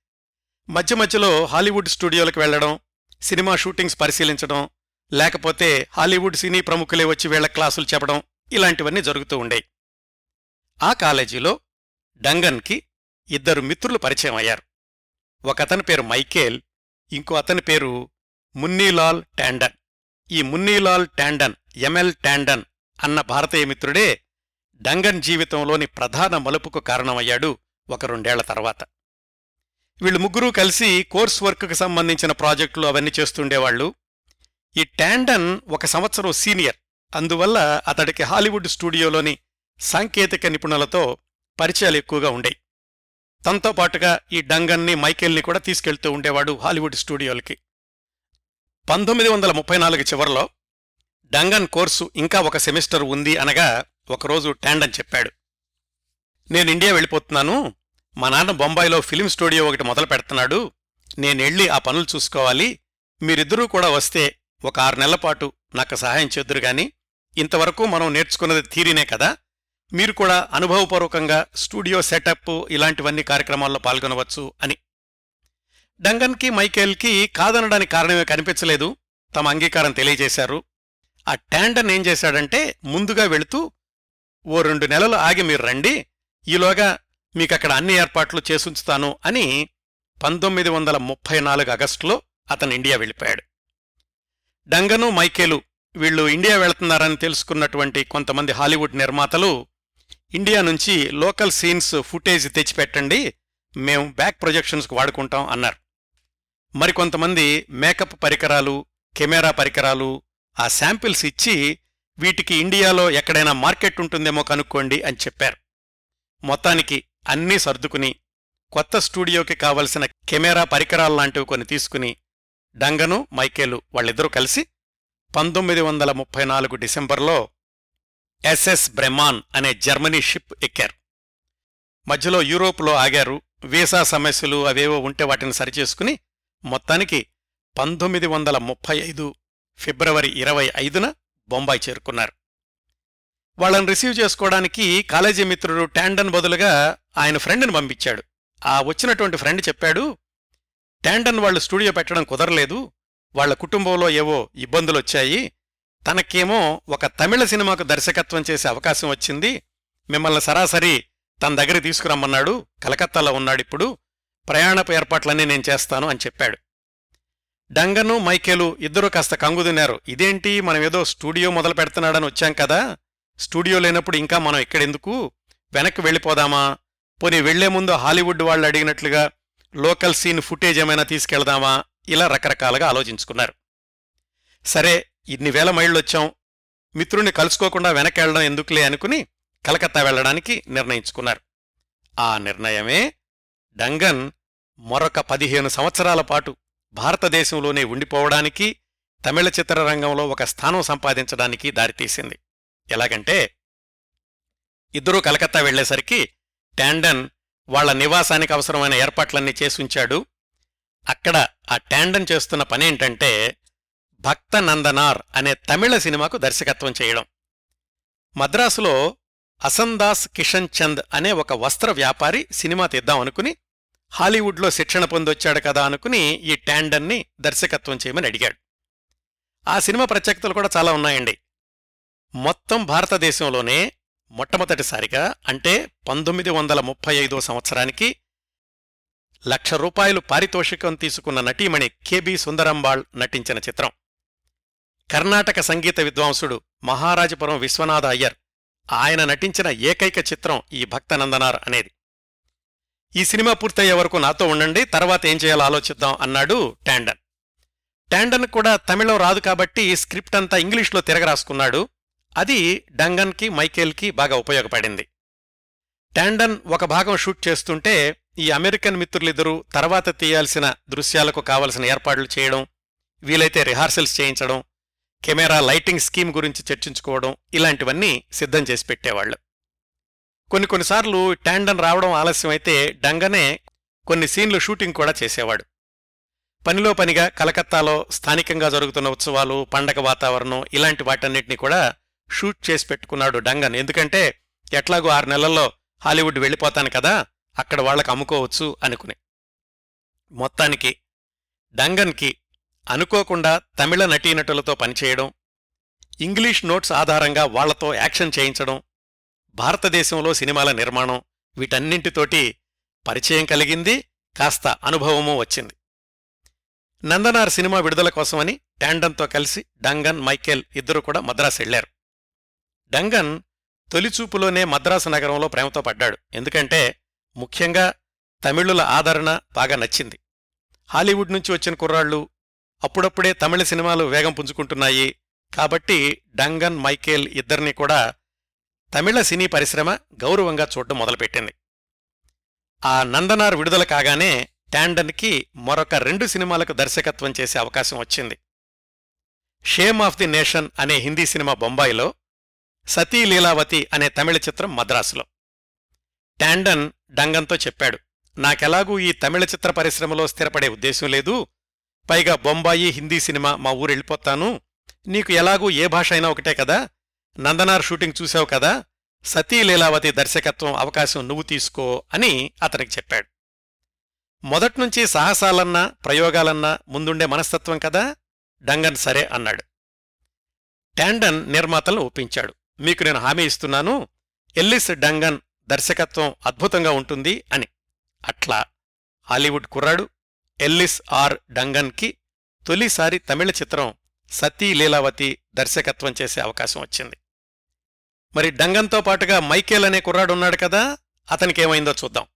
మధ్య మధ్యలో హాలీవుడ్ స్టూడియోలకు వెళ్ళడం సినిమా షూటింగ్స్ పరిశీలించడం లేకపోతే హాలీవుడ్ సినీ ప్రముఖులే వచ్చి వీళ్ళ క్లాసులు చెప్పడం ఇలాంటివన్నీ జరుగుతూ ఉండేవి ఆ కాలేజీలో డంగన్కి ఇద్దరు మిత్రులు పరిచయం అయ్యారు. ఒకతని పేరు మైకేల్ ఇంకో అతని పేరు మున్నీలాల్ టాండన్. ఈ మున్నీలాల్ టాండన్ ఎంఎల్ టాండన్ అన్న భారతీయ మిత్రుడే డంగన్ జీవితంలోని ప్రధాన మలుపుకు కారణమయ్యాడు ఒక రెండేళ్ళ తర్వాత. వీళ్ళు ముగ్గురూ కలిసి కోర్స్ వర్క్కి సంబంధించిన ప్రాజెక్టులు అవన్నీ చేస్తుండేవాళ్ళు ఈ టాండన్ ఒక సంవత్సరం సీనియర్. అందువల్ల అతడికి హాలీవుడ్ స్టూడియోలోని సాంకేతిక నిపుణులతో పరిచయాలు ఎక్కువగా ఉండేవి తనతో పాటుగా ఈ డంగన్ని మైకేల్ని కూడా తీసుకెళ్తూ ఉండేవాడు హాలీవుడ్ స్టూడియోలకి. పంతొమ్మిది వందల ముప్పై నాలుగు చివరిలో డంగన్ కోర్సు ఇంకా ఒక సెమిస్టర్ ఉంది అనగా ఒకరోజు టాండన్ చెప్పాడు. నేను ఇండియా వెళ్ళిపోతున్నాను. మా నాన్న బొంబాయిలో ఫిలిం స్టూడియో ఒకటి మొదలు పెడుతున్నాడు. నేనెళ్ళి ఆ పనులు చూసుకోవాలి. మీరిద్దరూ కూడా వస్తే ఒక ఆరు నెలల పాటు నాకు సహాయం చేద్దురు గాని. ఇంతవరకు మనం నేర్చుకున్నది థీరీనే కదా. మీరు కూడా అనుభవపూర్వకంగా స్టూడియో సెటప్ ఇలాంటివన్నీ కార్యక్రమాల్లో పాల్గొనవచ్చు అని. డంగన్కి మైకేల్కి కాదనడానికి కారణమే కనిపించలేదు. తమ అంగీకారం తెలియజేశారు. ఆ ట్యాండన్ ఏం చేశాడంటే ముందుగా వెళుతూ ఓ రెండు నెలలు ఆగి మీరు రండి. ఈలోగా మీకక్కడ అన్ని ఏర్పాట్లు చేసుంచుతాను అని పంతొమ్మిది వందల ముప్పై నాలుగు ఆగస్టులో అతను ఇండియా వెళ్ళిపోయాడు. డంగను మైకేలు వీళ్ళు ఇండియా వెళుతున్నారని తెలుసుకున్నటువంటి కొంతమంది హాలీవుడ్ నిర్మాతలు ఇండియా నుంచి లోకల్ సీన్స్ ఫుటేజ్ తెచ్చిపెట్టండి మేము బ్యాక్ ప్రొజెక్షన్స్కు వాడుకుంటాం అన్నారు. మరికొంతమంది మేకప్ పరికరాలు కెమెరా పరికరాలు ఆ శాంపిల్స్ ఇచ్చి వీటికి ఇండియాలో ఎక్కడైనా మార్కెట్ ఉంటుందేమో కనుక్కోండి అని చెప్పారు. మొత్తానికి అన్నీ సర్దుకుని కొత్త స్టూడియోకి కావలసిన కెమెరా పరికరాల్లాంటివి కొన్ని తీసుకుని డంగను మైకేలు వాళ్ళిద్దరూ కలిసి పంతొమ్మిది వందల ముప్పై నాలుగు డిసెంబర్లో ఎస్ఎస్ బ్రెమాన్ అనే జర్మనీ షిప్ ఎక్కారు. మధ్యలో యూరోప్లో ఆగారు వీసా సమస్యలు అవేవో ఉంటే వాటిని సరిచేసుకుని మొత్తానికి పంతొమ్మిది వందల ముప్పై ఐదు ఫిబ్రవరి ఇరవై ఐదున బొంబాయి చేరుకున్నారు. వాళ్ళని రిసీవ్ చేసుకోవడానికి కాలేజీ మిత్రుడు టాండన్ బదులుగా ఆయన ఫ్రెండ్ని పంపించాడు. ఆ వచ్చినటువంటి ఫ్రెండ్ చెప్పాడు ట్యాండన్ వాళ్ళు స్టూడియో పెట్టడం కుదరలేదు వాళ్ళ కుటుంబంలో ఏవో ఇబ్బందులొచ్చాయి తనకేమో ఒక తమిళ సినిమాకు దర్శకత్వం చేసే అవకాశం వచ్చింది మిమ్మల్ని సరాసరి తన దగ్గర తీసుకురమ్మన్నాడు కలకత్తాలో ఉన్నాడిప్పుడు ప్రయాణపు ఏర్పాట్లన్నీ నేను చేస్తాను అని చెప్పాడు. డంగను మైకేలు ఇద్దరూ కాస్త కంగుదిన్నారు. ఇదేంటి? మనమేదో స్టూడియో మొదలు పెడుతున్నాడని వచ్చాం కదా స్టూడియో లేనప్పుడు ఇంకా మనం ఇక్కడెందుకు వెనక్కి వెళ్ళిపోదామా? పోనీ వెళ్ళే ముందు హాలీవుడ్ వాళ్ళు అడిగినట్లుగా లోకల్ సీన్ ఫుటేజ్ ఏమైనా తీసుకెళ్దామా? ఇలా రకరకాలుగా ఆలోచించుకున్నారు. సరే ఇన్ని వేల మైళ్ళొచ్చాం. మిత్రుణ్ణి కలుసుకోకుండా వెనక్కి వెళ్ళడం ఎందుకులే అనుకుని కలకత్తా వెళ్ళడానికి నిర్ణయించుకున్నారు. ఆ నిర్ణయమే డంగన్ మరొక పదిహేను సంవత్సరాల పాటు భారతదేశంలోనే ఉండిపోవడానికి తమిళ చిత్రరంగంలో ఒక స్థానం సంపాదించడానికి దారితీసింది. ఎలాగంటే ఇద్దరూ కలకత్తా వెళ్ళేసరికి ట్యాండన్ వాళ్ళ నివాసానికి అవసరమైన ఏర్పాట్లన్నీ చేసుంచాడు అక్కడ ఆ టాండన్ చేస్తున్న పనేంటంటే భక్త నందనార్ అనే తమిళ సినిమాకు దర్శకత్వం చేయడం. మద్రాసులో అసందాస్ కిషన్ చంద్ అనే ఒక వస్త్ర వ్యాపారి సినిమా తీద్దామనుకుని హాలీవుడ్లో శిక్షణ పొందొచ్చాడు కదా అనుకుని ఈ ట్యాండన్ని దర్శకత్వం చేయమని అడిగాడు. ఆ సినిమా ప్రత్యేకతలు కూడా చాలా ఉన్నాయండి. మొత్తం భారతదేశంలోనే మొట్టమొదటిసారిగా అంటే పంతొమ్మిది వందల ముప్పై ఐదో సంవత్సరానికి లక్ష రూపాయలు పారితోషికం తీసుకున్న నటీమణి కెబి సుందరంబాళ్ నటించిన చిత్రం. కర్ణాటక సంగీత విద్వాంసుడు మహారాజపురం విశ్వనాథ అయ్యర్ ఆయన నటించిన ఏకైక చిత్రం ఈ భక్తనందనార్ అనేది. ఈ సినిమా పూర్తయ్యే వరకు నాతో ఉండండి తర్వాత ఏం చేయాలో ఆలోచిద్దాం అన్నాడు టాండన్. టాండన్ కూడా తమిళం రాదు కాబట్టి స్క్రిప్ట్ అంతా ఇంగ్లీష్లో తిరగరాసుకున్నాడు అది డంగన్కి మైకేల్కి బాగా ఉపయోగపడింది. టాండన్ ఒక భాగం షూట్ చేస్తుంటే ఈ అమెరికన్ మిత్రులిద్దరూ తర్వాత తీయాల్సిన దృశ్యాలకు కావలసిన ఏర్పాట్లు చేయడం వీలైతే రిహార్సల్స్ చేయించడం కెమెరా లైటింగ్ స్కీమ్ గురించి చర్చించుకోవడం ఇలాంటివన్నీ సిద్ధం చేసి పెట్టేవాళ్ళు కొన్ని కొన్నిసార్లు టాండన్ రావడం ఆలస్యమైతే డంగనే కొన్ని సీన్లు షూటింగ్ కూడా చేసేవాడు. పనిలో పనిగా కలకత్తాలో స్థానికంగా జరుగుతున్న ఉత్సవాలు పండగ వాతావరణం ఇలాంటి వాటన్నిటినీ కూడా షూట్ చేసి పెట్టుకున్నాడు డంగన్. ఎందుకంటే ఎట్లాగో ఆరు నెలల్లో హాలీవుడ్ వెళ్ళిపోతాను కదా అక్కడ వాళ్ళకి అమ్ముకోవచ్చు అనుకుని. మొత్తానికి డంగన్కి అనుకోకుండా తమిళ నటీనటులతో పనిచేయడం ఇంగ్లీష్ నోట్స్ ఆధారంగా వాళ్ళతో యాక్షన్ చేయించడం భారతదేశంలో సినిమాల నిర్మాణం వీటన్నింటితోటి పరిచయం కలిగింది కాస్త అనుభవమూ వచ్చింది. నందనార్ సినిమా విడుదల కోసమని టాండన్తో కలిసి డంగన్ మైకేల్ ఇద్దరు కూడా మద్రాసు వెళ్ళారు డంగన్ తొలిచూపులోనే మద్రాసు నగరంలో ప్రేమతో పడ్డాడు. ఎందుకంటే ముఖ్యంగా తమిళుల ఆదరణ బాగా నచ్చింది. హాలీవుడ్ నుంచి వచ్చిన కుర్రాళ్ళు అప్పుడప్పుడే తమిళ సినిమాలు వేగం పుంజుకుంటున్నాయి. కాబట్టి డంగన్ మైకేల్ ఇద్దరినీ కూడా తమిళ సినీ పరిశ్రమ గౌరవంగా చూడడం మొదలుపెట్టింది. ఆ నందనార్ విడుదల కాగానే టాండన్కి మరొక రెండు సినిమాలకు దర్శకత్వం చేసే అవకాశం వచ్చింది. షేమ్ ఆఫ్ ది నేషన్ అనే హిందీ సినిమా బొంబాయిలో సతీ లీలావతి అనే తమిళ చిత్రం మద్రాసులో. టాండన్ డంగన్తో చెప్పాడు నాకెలాగూ ఈ తమిళ చిత్ర పరిశ్రమలో స్థిరపడే ఉద్దేశం లేదు. పైగా బొంబాయి హిందీ సినిమా మా ఊరు వెళ్ళిపోతాను నీకు ఎలాగూ ఏ భాష అయినా ఒకటే కదా. నందనార్ షూటింగ్ చూశావు కదా. సతీ లీలావతి దర్శకత్వం అవకాశం నువ్వు తీసుకో అని అతనికి చెప్పాడు. మొదట్నుంచి సాహసాలన్నా ప్రయోగాలన్నా ముందుండే మనస్తత్వం కదా. డంగన్ సరే అన్నాడు. టాండన్ నిర్మాతలను ఒప్పించాడు. మీకు నేను హామీ ఇస్తున్నాను. ఎల్లిస్ డంగన్ దర్శకత్వం అద్భుతంగా ఉంటుంది అని. అట్లా హాలీవుడ్ కుర్రాడు ఎల్లిస్ ఆర్ డంగన్కి తొలిసారి తమిళ చిత్రం సతీ లీలావతి దర్శకత్వం చేసే అవకాశం వచ్చింది. మరి డంగన్తో పాటుగా మైకేల్ అనే కుర్రాడున్నాడు కదా అతనికేమైందో చూద్దాం.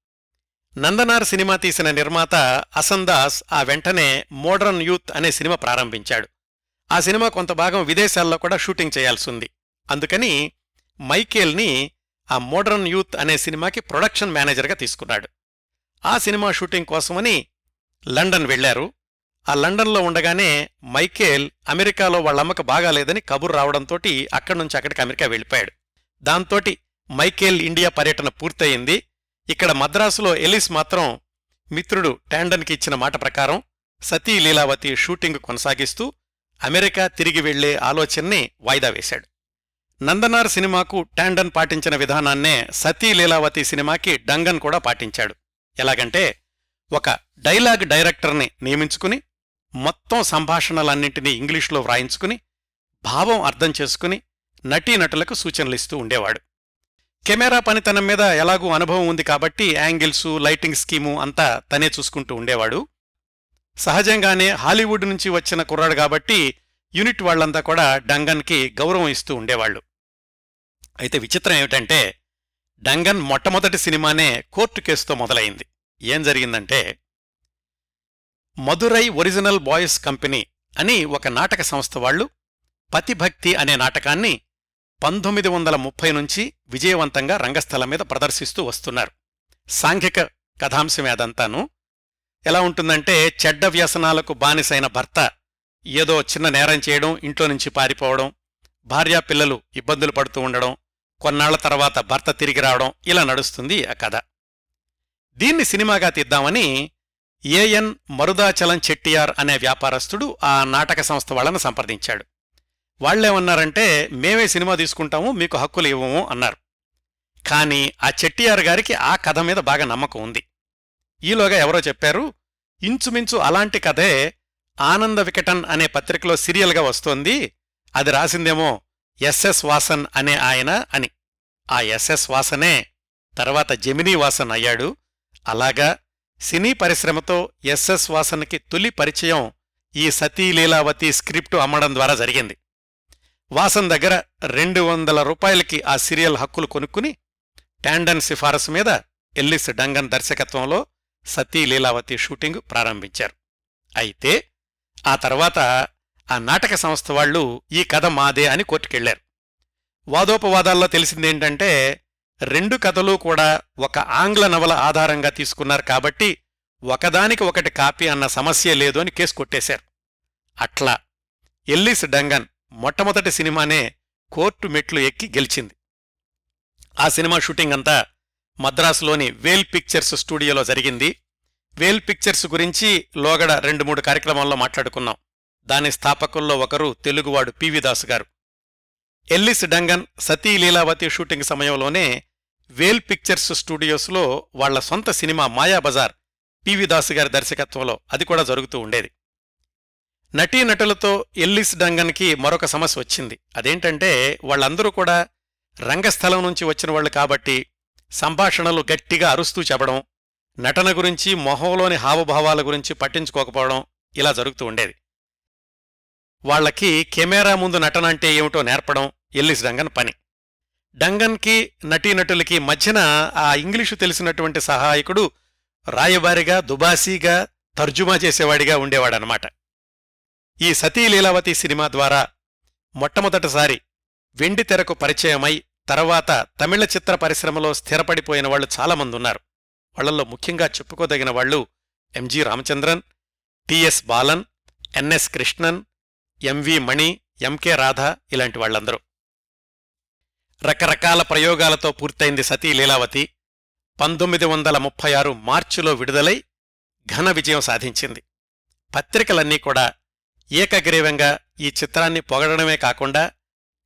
నందనార్ సినిమా తీసిన నిర్మాత అసందాస్ ఆ వెంటనే మోడర్న్ యూత్ అనే సినిమా ప్రారంభించాడు. ఆ సినిమా కొంత భాగం విదేశాల్లో కూడా షూటింగ్ చేయాల్సింది అందుకని మైకేల్ని ఆ మోడర్న్ యూత్ అనే సినిమాకి ప్రొడక్షన్ మేనేజర్గా తీసుకున్నాడు. ఆ సినిమా షూటింగ్ కోసమని లండన్ వెళ్ళారు ఆ లండన్లో ఉండగానే మైకేల్ అమెరికాలో వాళ్ళమ్మకు బాగాలేదని కబుర్ రావడంతోటి అక్కడి నుంచి అక్కడికి అమెరికా వెళ్ళిపోయాడు. దాంతోటి మైకేల్ ఇండియా పర్యటన పూర్తయింది. ఇక్కడ మద్రాసులో ఎలిస్ మాత్రం మిత్రుడు టాండన్కి ఇచ్చిన మాట ప్రకారం సతీ లీలావతి షూటింగ్ కొనసాగిస్తూ అమెరికా తిరిగి వెళ్ళే ఆలోచనని వాయిదా వేశాడు. నందనార్ సినిమాకు టాండన్ పాటించిన విధానాన్నే సతీ లీలావతి సినిమాకి డంగన్ కూడా పాటించాడు. ఎలాగంటే ఒక డైలాగ్ డైరెక్టర్ని నియమించుకుని మొత్తం సంభాషణలన్నింటినీ ఇంగ్లీష్లో వ్రాయించుకుని భావం అర్థం చేసుకుని నటీనటులకు సూచనలిస్తూ ఉండేవాడు. కెమెరా పనితనం మీద ఎలాగూ అనుభవం ఉంది కాబట్టి యాంగిల్సు లైటింగ్ స్కీము అంతా తనే చూసుకుంటూ ఉండేవాడు. సహజంగానే హాలీవుడ్ నుంచి వచ్చిన కుర్రాడు కాబట్టి యూనిట్ వాళ్ళంతా కూడా డంగన్కి గౌరవం ఇస్తూ ఉండేవాళ్ళు అయితే విచిత్రం ఏమిటంటే డంగన్ మొట్టమొదటి సినిమానే కోర్టు కేసుతో మొదలైంది. ఏం జరిగిందంటే మధురై ఒరిజినల్ బాయ్స్ కంపెనీ అని ఒక నాటక సంస్థ వాళ్ళు పతిభక్తి అనే నాటకాన్ని పంతొమ్మిది వందల ముప్పై నుంచి విజయవంతంగా రంగస్థలం మీద ప్రదర్శిస్తూ వస్తున్నారు. సాంఘిక కథాంశమే అదంతాను. ఎలా ఉంటుందంటే చెడ్డ వ్యసనాలకు బానిసైన భర్త ఏదో చిన్న నేరం చేయడం ఇంట్లో నుంచి పారిపోవడం భార్యా పిల్లలు ఇబ్బందులు పడుతూ ఉండడం కొన్నాళ్ళ తర్వాత భర్త తిరిగి రావడం ఇలా నడుస్తుంది ఆ కథ. దీన్ని సినిమాగా తీద్దామని ఏఎన్ మరుదాచలం చెట్టియార్ అనే వ్యాపారస్తుడు ఆ నాటక సంస్థ వాళ్ళని సంప్రదించాడు. వాళ్ళేమన్నారంటే మేమే సినిమా తీసుకుంటాము మీకు హక్కులు ఇవ్వము అన్నారు. కాని ఆ చెట్టియార్ గారికి ఆ కథ మీద బాగా నమ్మకం ఉంది. ఈలోగా ఎవరో చెప్పారు ఇంచుమించు అలాంటి కథే ఆనంద వికటన్ అనే పత్రికలో సీరియల్గా వస్తోంది అది రాసిందేమో ఎస్ఎస్ వాసన్ అనే ఆయన అని. ఆ ఎస్ఎస్ వాసనే తర్వాత జెమినీ వాసన్ అయ్యాడు. అలాగా సినీ పరిశ్రమతో ఎస్ఎస్ వాసన్కి తొలి పరిచయం ఈ సతీ లీలావతి స్క్రిప్టు అమ్మడం ద్వారా జరిగింది. వాసన్ దగ్గర రెండు వందల రూపాయలకి ఆ సీరియల్ హక్కులు కొనుక్కుని టాండన్ సిఫారసు మీద ఎల్లిస్ డంగన్ దర్శకత్వంలో సతీ లీలావతి షూటింగ్ ప్రారంభించారు. అయితే ఆ తర్వాత ఆ నాటక సంస్థ వాళ్ళు ఈ కథ మాదే అని కోర్టుకెళ్ళారు వాదోపవాదాల్లో తెలిసిందేంటంటే రెండు కథలు కూడా ఒక ఆంగ్ల నవల ఆధారంగా తీసుకున్నారు కాబట్టి ఒకదానికి ఒకటి కాపీ అన్న సమస్య లేదు అని కేసు కొట్టేశారు. అట్లా ఎల్లిస్ డంగన్ మొట్టమొదటి సినిమానే కోర్టు మెట్లు ఎక్కి గెలిచింది. ఆ సినిమా షూటింగ్ అంతా మద్రాసులోని వేల్ పిక్చర్స్ స్టూడియోలో జరిగింది. వేల్ పిక్చర్స్ గురించి లోగడ రెండు మూడు కార్యక్రమాల్లో మాట్లాడుకున్నాం. దాని స్థాపకుల్లో ఒకరు తెలుగువాడు P V Das garu. Ellis Dungan Sati Leelavathi shooting సమయంలోనే వేల్ పిక్చర్స్ స్టూడియోస్లో వాళ్ళ సొంత సినిమా మాయాబజార్ పివిదాస్ గారి దర్శకత్వంలో అది కూడా జరుగుతూ ఉండేది. నటీనటులతో ఎల్లిస్ డంగన్కి మరొక సమస్య వచ్చింది. అదేంటంటే వాళ్ళందరూ కూడా రంగస్థలం నుంచి వచ్చిన వాళ్ళు కాబట్టి సంభాషణలు గట్టిగా అరుస్తూ చెప్పడం నటన గురించి మొహంలోని హావభావాల గురించి పట్టించుకోకపోవడం ఇలా జరుగుతూ ఉండేది. వాళ్ళకి కెమెరా ముందు నటన అంటే ఏమిటో నేర్పడం ఎల్లిస్ డంగన్ పని. డంగన్కి నటీనటులకి మధ్యన ఆ ఇంగ్లీషు తెలిసినటువంటి సహాయకుడు రాయబారిగా దుబాసీగా తర్జుమా చేసేవాడిగా ఉండేవాడనమాట ఈ సతీ లీలావతి సినిమా ద్వారా మొట్టమొదటిసారి వెండి తెరకు పరిచయమై తర్వాత తమిళ చిత్ర పరిశ్రమలో స్థిరపడిపోయిన వాళ్ళు చాలామంది ఉన్నారు వాళ్ళలో ముఖ్యంగా చెప్పుకోదగిన వాళ్ళు MG Ramachandran TS Balan NS Krishnan MV Mani MK Radha ఇలాంటి వాళ్ళందరూ. రకరకాల ప్రయోగాలతో పూర్తయింది సతీ లీలావతి. పంతొమ్మిది వందల ముప్పై ఆరు మార్చిలో విడుదలై ఘన విజయం సాధించింది. పత్రికలన్నీ కూడా ఏకగ్రీవంగా ఈ చిత్రాన్ని పొగడమే కాకుండా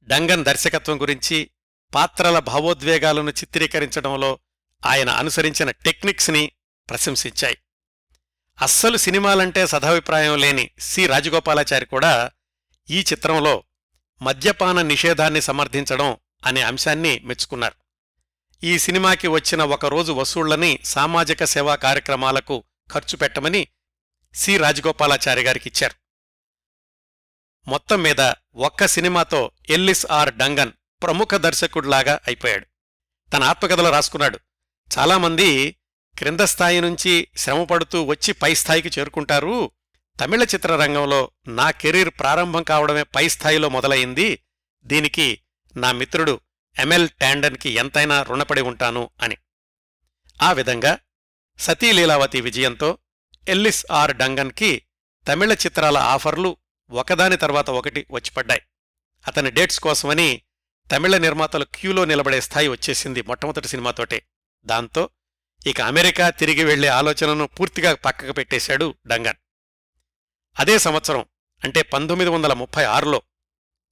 డంగన్ దర్శకత్వం గురించి పాత్రల భావోద్వేగాలను చిత్రీకరించడంలో ఆయన అనుసరించిన టెక్నిక్స్ని ప్రశంసించాయి. అస్సలు సినిమాలంటే సదాభిప్రాయం లేని సి రాజగోపాలాచారి కూడా ఈ చిత్రంలో మద్యపాన నిషేధాన్ని సమర్థించడం అనే అంశాన్ని మెచ్చుకున్నారు. ఈ సినిమాకి వచ్చిన ఒకరోజు వసూళ్ళని సామాజిక సేవా కార్యక్రమాలకు ఖర్చు పెట్టమని సి. రాజగోపాలాచారి గారికిచ్చారు మొత్తం మీద ఒక్క సినిమాతో ఎల్లిస్ ఆర్ డంగన్ ప్రముఖ దర్శకుడిలాగా అయిపోయాడు. తన ఆత్మకథలో రాసుకున్నాడు. చాలామంది క్రింద స్థాయి నుంచి శ్రమపడుతూ వచ్చి పై స్థాయికి చేరుకుంటారు తమిళ చిత్రరంగంలో నా కెరీర్ ప్రారంభం కావడమే పై స్థాయిలో మొదలయింది దీనికి నా మిత్రుడు ఎంఎల్ టాండన్కి ఎంతైనా రుణపడి ఉంటాను అని. ఆ విధంగా సతీ లీలావతి విజయంతో ఎల్లిస్ ఆర్ డంగన్కి తమిళ చిత్రాల ఆఫర్లు ఒకదాని తర్వాత ఒకటి వచ్చిపడ్డాయి అతని డేట్స్ కోసమని తమిళ నిర్మాతలు క్యూలో నిలబడే స్థాయి వచ్చేసింది మొట్టమొదటి సినిమాతోటే దాంతో ఇక అమెరికా తిరిగి వెళ్ళే ఆలోచనను పూర్తిగా పక్కకు పెట్టేశాడు డంగన్. అదే సంవత్సరం అంటే పంతొమ్మిది వందల ముప్పై ఆరులో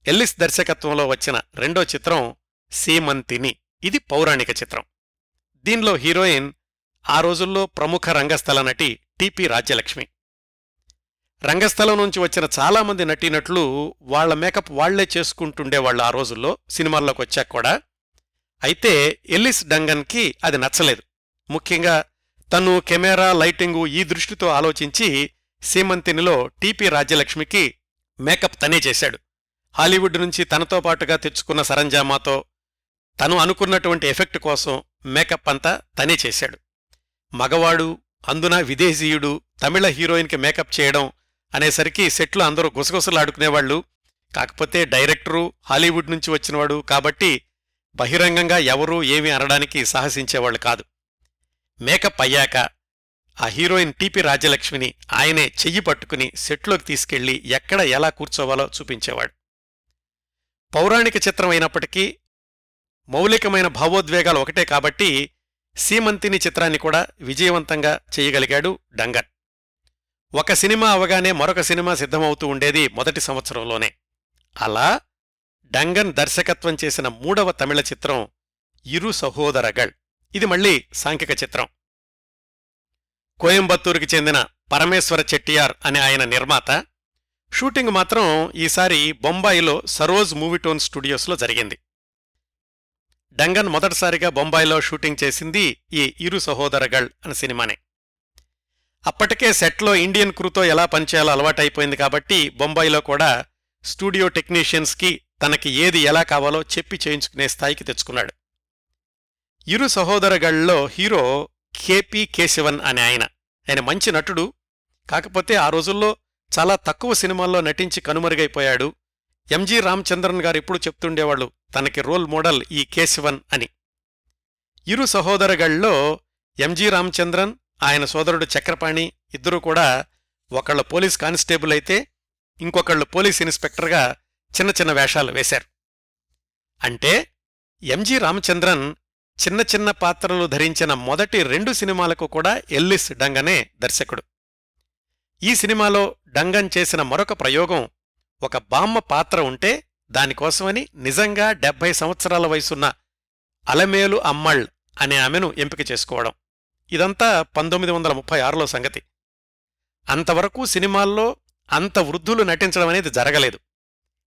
ఎల్లిస్ దర్శకత్వంలో వచ్చిన రెండో చిత్రం సీమంతిని. ఇది పౌరాణిక చిత్రం. దీనిలో హీరోయిన్ ఆ రోజుల్లో ప్రముఖ రంగస్థల నటి టిపి రాజ్యలక్ష్మి. రంగస్థలం నుంచి వచ్చిన చాలామంది నటీనటులు వాళ్ళ మేకప్ వాళ్ళే చేసుకుంటుండేవాళ్ళు ఆ రోజుల్లో సినిమాల్లోకి వచ్చాక కూడా. అయితే ఎల్లిస్ డంగన్కి అది నచ్చలేదు. ముఖ్యంగా తను కెమెరా లైటింగు ఈ దృష్టితో ఆలోచించి సీమంతినిలో టీపీ రాజ్యలక్ష్మికి మేకప్ తనే చేశాడు. హాలీవుడ్ నుంచి తనతో పాటుగా తెచ్చుకున్న సరంజామాతో తను అనుకున్నటువంటి ఎఫెక్ట్ కోసం మేకప్ అంతా తనే చేశాడు. మగవాడు అందున విదేశీయుడు తమిళ హీరోయిన్కి మేకప్ చేయడం అనేసరికి సెట్లు అందరూ గుసగుసలాడుకునేవాళ్ళు కాకపోతే డైరెక్టరు హాలీవుడ్ నుంచి వచ్చినవాడు కాబట్టి బహిరంగంగా ఎవరూ ఏమీ అనడానికి సాహసించేవాళ్ళు కాదు. మేకప్ అయ్యాక ఆ హీరోయిన్ టిపి రాజ్యలక్ష్మిని ఆయనే చెయ్యి పట్టుకుని సెట్లోకి తీసుకెళ్ళి ఎక్కడ ఎలా కూర్చోవాలో చూపించేవాడు. పౌరాణిక చిత్రం అయినప్పటికీ మౌలికమైన భావోద్వేగాలు ఒకటే కాబట్టి సీమంతిని చిత్రాన్ని కూడా విజయవంతంగా చేయగలిగాడు డంగన్ ఒక సినిమా అవగానే మరొక సినిమా సిద్ధమవుతూ ఉండేది మొదటి సంవత్సరంలోనే. అలా డంగన్ దర్శకత్వం చేసిన మూడవ తమిళ చిత్రం ఇరు సహోదరగళ్. ఇది మళ్ళీ సాంఘిక చిత్రం. కోయంబత్తూరుకి చెందిన పరమేశ్వర చెట్టియార్ అనే ఆయన నిర్మాత షూటింగ్ మాత్రం ఈసారి బొంబాయిలో సరోజ్ మూవీటోన్ స్టూడియోస్లో జరిగింది. డంగన్ మొదటిసారిగా బొంబాయిలో షూటింగ్ చేసింది ఈ ఇరు సహోదరగళ్ అనే సినిమానే. అప్పటికే సెట్లో ఇండియన్ క్రూతో ఎలా పనిచేయాలో అలవాటైపోయింది కాబట్టి బొంబాయిలో కూడా స్టూడియో టెక్నీషియన్స్కి తనకి ఏది ఎలా కావాలో చెప్పి చేయించుకునే స్థాయికి తెచ్చుకున్నాడు. ఇరు సహోదరగళ్ళలో హీరో కేపి కేశవన్ అనే ఆయన. ఆయన మంచి నటుడు. కాకపోతే ఆ రోజుల్లో చాలా తక్కువ సినిమాల్లో నటించి కనుమరుగైపోయాడు. ఎంజి రామచంద్రన్ గారు ఎప్పుడు చెప్తుండేవాళ్ళు తనకి రోల్ మోడల్ ఈ కేశవన్ అని. ఇరు సహోదరగళ్ళలో ఎంజి రామచంద్రన్ ఆయన సోదరుడు చక్రపాణి ఇద్దరూ కూడా ఒకళ్ళు పోలీస్ కానిస్టేబుల్ అయితే ఇంకొకళ్ళు పోలీస్ ఇన్స్పెక్టర్గా చిన్న చిన్న వేషాలు వేశారు. అంటే ఎంజి రామచంద్రన్ చిన్న చిన్న పాత్రలు ధరించిన మొదటి రెండు సినిమాలకు కూడా ఎల్లిస్ డంగనే దర్శకుడు. ఈ సినిమాలో డంగన్ చేసిన మరొక ప్రయోగం ఒక బామ్మ పాత్ర ఉంటే దానికోసమని నిజంగా డెబ్భై సంవత్సరాల వయసున్న అలమేలు అమ్మళ్ అనే ఆమెను ఎంపిక చేసుకోవడం. ఇదంతా పంతొమ్మిది వందల ముప్పై ఆరులో సంగతి. అంతవరకు సినిమాల్లో అంత వృద్ధులు నటించడం అనేది జరగలేదు.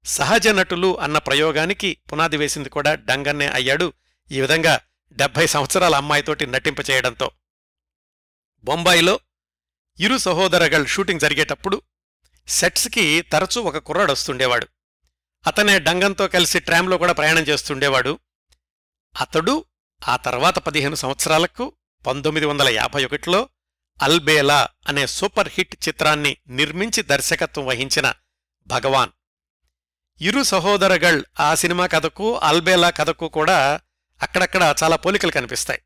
సహజ నటులు అన్న ప్రయోగానికి పునాది వేసింది కూడా డంగన్నే అయ్యాడు. ఈ విధంగా డెబ్భై సంవత్సరాల అమ్మాయితోటి నటింపచేయడంతో బొంబాయిలో ఇరు సహోదరగల్ షూటింగ్ జరిగేటప్పుడు సెట్స్కి తరచూ ఒక కుర్రాడొస్తుండేవాడు అతనే డంగంతో కలిసి ట్రామ్లో కూడా ప్రయాణం చేస్తుండేవాడు. అతడు ఆ తర్వాత పదిహేను సంవత్సరాలకు పంతొమ్మిది వందల యాభై ఒకటిలో అల్బేలా అనే సూపర్ హిట్ చిత్రాన్ని నిర్మించి దర్శకత్వం వహించిన భగవాన్. ఇరు సహోదరగళ్ ఆ సినిమా కథకు అల్బేలా కథకు కూడా అక్కడక్కడ చాలా పోలికలు కనిపిస్తాయి.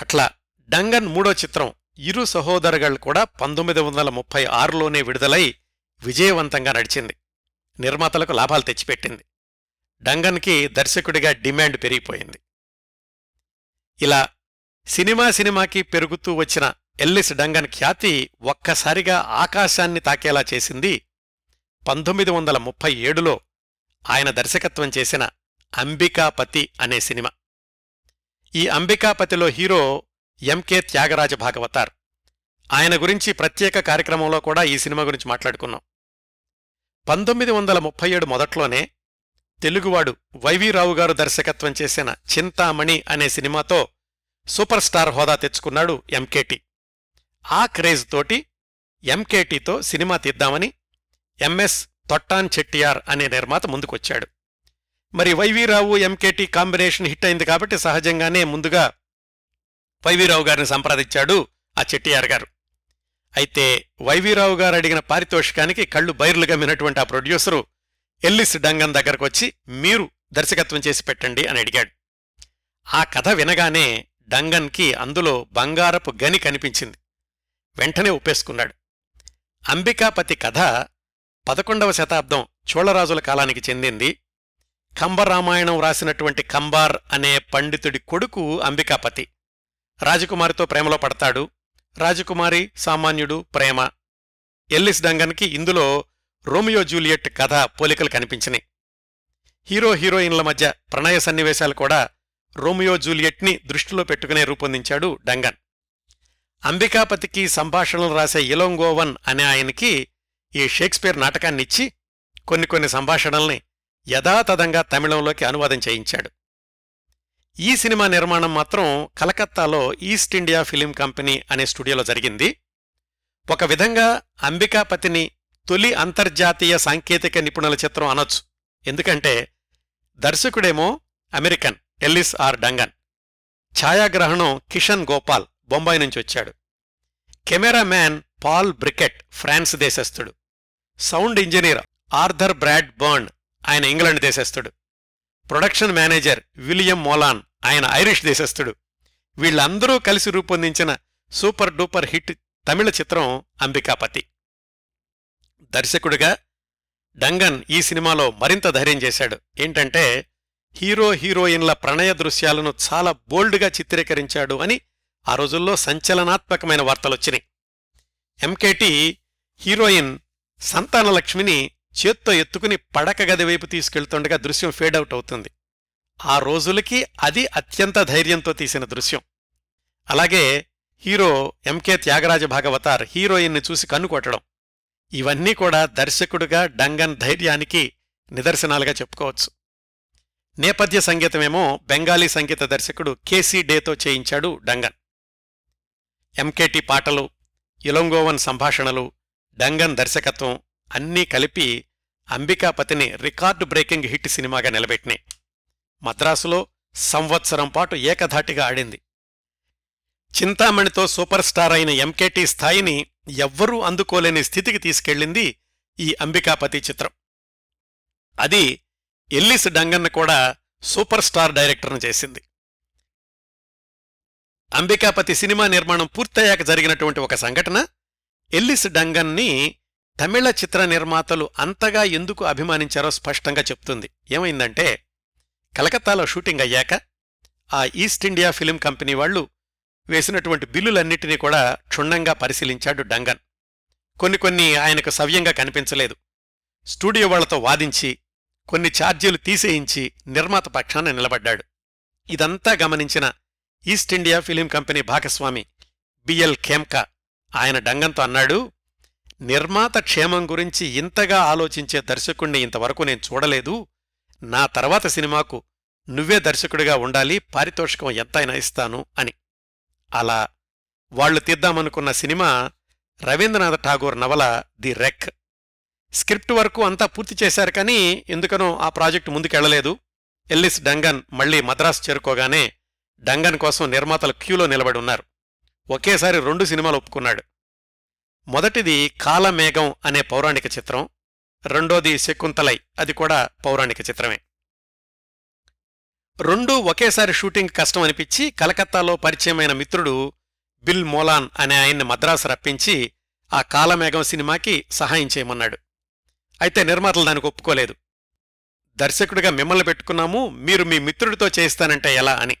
అట్లా డంగన్ మూడో చిత్రం ఇరు సహోదరుగళ్ళు కూడా పంతొమ్మిది వందల ముప్పై ఆరులోనే విడుదలై విజయవంతంగా నడిచింది. నిర్మాతలకు లాభాలు తెచ్చిపెట్టింది. డంగన్కి దర్శకుడిగా డిమాండ్ పెరిగిపోయింది. ఇలా సినిమా సినిమాకి పెరుగుతూ వచ్చిన ఎల్లిస్ డంగన్ ఖ్యాతి ఒక్కసారిగా ఆకాశాన్ని తాకేలా చేసింది. పంతొమ్మిది వందల ముప్పై ఏడులో ఆయన దర్శకత్వం చేసిన అంబికాపతి అనే సినిమా. ఈ అంబికాపతిలో హీరో ఎంకే త్యాగరాజ భాగవతార్. ఆయన గురించి ప్రత్యేక కార్యక్రమంలో కూడా ఈ సినిమా గురించి మాట్లాడుకున్నాం. పంతొమ్మిది వందల ముప్పై ఏడు మొదట్లోనే తెలుగువాడు వైవీరావు గారు దర్శకత్వం చేసిన చింతామణి అనే సినిమాతో సూపర్ స్టార్ హోదా తెచ్చుకున్నాడు ఎంకేటి. ఆ క్రేజ్ తోటి ఎంకేటీతో సినిమా తీద్దామని ఎంఎస్ తొట్టాన్ చెట్టియార్ అనే నిర్మాత ముందుకొచ్చాడు. మరి వైవీరావు ఎంకేటి కాంబినేషన్ హిట్ అయింది కాబట్టి సహజంగానే ముందుగా వైవీరావు గారిని సంప్రదించాడు ఆ చెట్టియార్ గారు. అయితే వైవీరావు గారు అడిగిన పారితోషికానికి కళ్ళు బైర్లుగా మినటువంటి ఆ ప్రొడ్యూసరు ఎల్లిస్ డంగన్ దగ్గరకొచ్చి మీరు దర్శకత్వం చేసి పెట్టండి అని అడిగాడు. ఆ కథ వినగానే డంగన్కి అందులో బంగారపు గని కనిపించింది. వెంటనే ఒప్పేసుకున్నాడు. అంబికాపతి కథ పదకొండవ శతాబ్దం చోళరాజుల కాలానికి చెందింది. కంబరామాయణం రాసినటువంటి కంబార్ అనే పండితుడి కొడుకు అంబికాపతి. రాజకుమారితో ప్రేమలో పడతాడు. రాజకుమారి సామాన్యుడు ప్రేమ. ఎల్లిస్ డంగన్కి ఇందులో రోమియో జూలియట్ కథ పోలికలు కనిపించినాయి. హీరో హీరోయిన్ల మధ్య ప్రణయ సన్నివేశాలు కూడా రోమియో జూలియట్ని దృష్టిలో పెట్టుకునే రూపొందించాడు డంగన్. అంబికాపతికి సంభాషణలు రాసే ఇలోంగోవన్ అనే ఆయనకి ఈ షేక్స్పియర్ నాటకాన్నిచ్చి కొన్ని కొన్ని సంభాషణల్ని యథాతథంగా తమిళంలోకి అనువాదం చేయించాడు. ఈ సినిమా నిర్మాణం మాత్రం కలకత్తాలో ఈస్ట్ ఇండియా ఫిలిం కంపెనీ అనే స్టూడియోలో జరిగింది. ఒక విధంగా అంబికాపతిని తొలి అంతర్జాతీయ సాంకేతిక నిపుణుల చిత్రం అనొచ్చు. ఎందుకంటే దర్శకుడేమో అమెరికన్ ఎల్లిస్ ఆర్ డంగన్. ఛాయాగ్రహణం కిషన్ గోపాల్ బొంబాయి నుంచి వచ్చాడు. కెమెరామ్యాన్ పాల్ బ్రికెట్ ఫ్రాన్స్ దేశస్థుడు. Sound engineer Arthur Bradburn ఆయన ఇంగ్లాండ్ దేశస్థుడు. ప్రొడక్షన్ మేనేజర్ విలియం మోలాన్ ఆయన ఐరిష్ దేశస్థుడు. వీళ్ళందరూ కలిసి రూపొందించిన సూపర్ డూపర్ హిట్ తమిళ చిత్రం అంబికాపతి. దర్శకుడిగా డంగన్ ఈ సినిమాలో మరింత ధైర్యం చేశాడు. ఏంటంటే హీరో హీరోయిన్ల ప్రణయ దృశ్యాలను చాలా బోల్డ్గా చిత్రీకరించాడు అని ఆ రోజుల్లో సంచలనాత్మకమైన వార్తలొచ్చినాయి. ఎంకేటి హీరోయిన్ సంతానలక్ష్మిని చేత్తో ఎత్తుకుని పడక గది వైపు తీసుకెళ్తుండగా దృశ్యం ఫేడౌట్ అవుతుంది. ఆ రోజులకి అది అత్యంత ధైర్యంతో తీసిన దృశ్యం. అలాగే హీరో ఎంకే త్యాగరాజ భాగవతార్ హీరోయిన్ని చూసి కన్నుకొట్టడం ఇవన్నీ కూడా దర్శకుడుగా డంగన్ ధైర్యానికి నిదర్శనాలుగా చెప్పుకోవచ్చు. నేపథ్య సంగీతమేమో బెంగాలీ సంగీత దర్శకుడు కేసీ డేతో చేయించాడు డంగన్. ఎంకేటి పాటలు ఇలొంగోవన్ సంభాషణలు డంగన్ దర్శకత్వం అన్నీ కలిపి అంబికాపతిని రికార్డు బ్రేకింగ్ హిట్ సినిమాగా నిలబెట్టినాయి మద్రాసులో సంవత్సరం పాటు ఏకధాటిగా ఆడింది. చింతామణితో సూపర్ స్టార్ అయిన ఎంకేటీ స్థాయిని ఎవ్వరూ అందుకోలేని స్థితికి తీసుకెళ్ళింది ఈ అంబికాపతి చిత్రం. అది ఎల్లిస్ డంగన్ కూడా సూపర్ స్టార్ డైరెక్టర్ను చేసింది. అంబికాపతి సినిమా నిర్మాణం పూర్తయ్యాక జరిగినటువంటి ఒక సంఘటన ఎల్లిస్ డంగన్ని తమిళ చిత్ర నిర్మాతలు అంతగా ఎందుకు అభిమానించారో స్పష్టంగా చెప్తుంది. ఏమైందంటే కలకత్తాలో షూటింగ్ అయ్యాక ఆ ఈస్ట్ ఇండియా ఫిలిం కంపెనీ వాళ్ళు వేసినటువంటి బిల్లులన్నిటినీ కూడా క్షుణ్ణంగా పరిశీలించాడు డంగన్. కొన్ని కొన్ని ఆయనకు సవ్యంగా కనిపించలేదు. స్టూడియో వాళ్ళతో వాదించి కొన్ని ఛార్జీలు తీసేయించి నిర్మాత పక్షాన నిలబడ్డాడు. ఇదంతా గమనించిన ఈస్ట్ ఇండియా ఫిలిం కంపెనీ భాగస్వామి బిఎల్ ఖేమ్కా ఆయన డంగంతో అన్నాడు నిర్మాత క్షేమం గురించి ఇంతగా ఆలోచించే దర్శకుణ్ణి ఇంతవరకు నేను చూడలేదు. నా తర్వాత సినిమాకు నువ్వే దర్శకుడిగా ఉండాలి పారితోషికం ఎంతైనా ఇస్తాను అని. అలా వాళ్ళు తీద్దామనుకున్న సినిమా రవీంద్రనాథ్ ఠాగూర్ నవల ది రెక్. స్క్రిప్ట్ వరకు అంతా పూర్తి చేశారు కానీ ఎందుకనో ఆ ప్రాజెక్టు ముందుకెళ్ళలేదు. ఎల్లిస్ డంగన్ మళ్ళీ మద్రాసు చేరుకోగానే డంగన్ కోసం నిర్మాతలు క్యూలో నిలబడి ఉన్నారు. ఒకేసారి రెండు సినిమాలు ఒప్పుకున్నాడు. మొదటిది కాలమేఘం అనే పౌరాణిక చిత్రం రెండోది శకుంతలై అది కూడా పౌరాణిక చిత్రమే. రెండూ ఒకేసారి షూటింగ్ కష్టం అనిపించి కలకత్తాలో పరిచయమైన మిత్రుడు బిల్ మోలాన్ అనే ఆయన్ని మద్రాసు రప్పించి ఆ కాలమేఘం సినిమాకి సహాయం చేయమన్నాడు. అయితే నిర్మాతలు దానికి ఒప్పుకోలేదు. దర్శకుడిగా మిమ్మల్ని పెట్టుకున్నాము మీరు మీ మిత్రుడితో చేయిస్తానంటే ఎలా అని.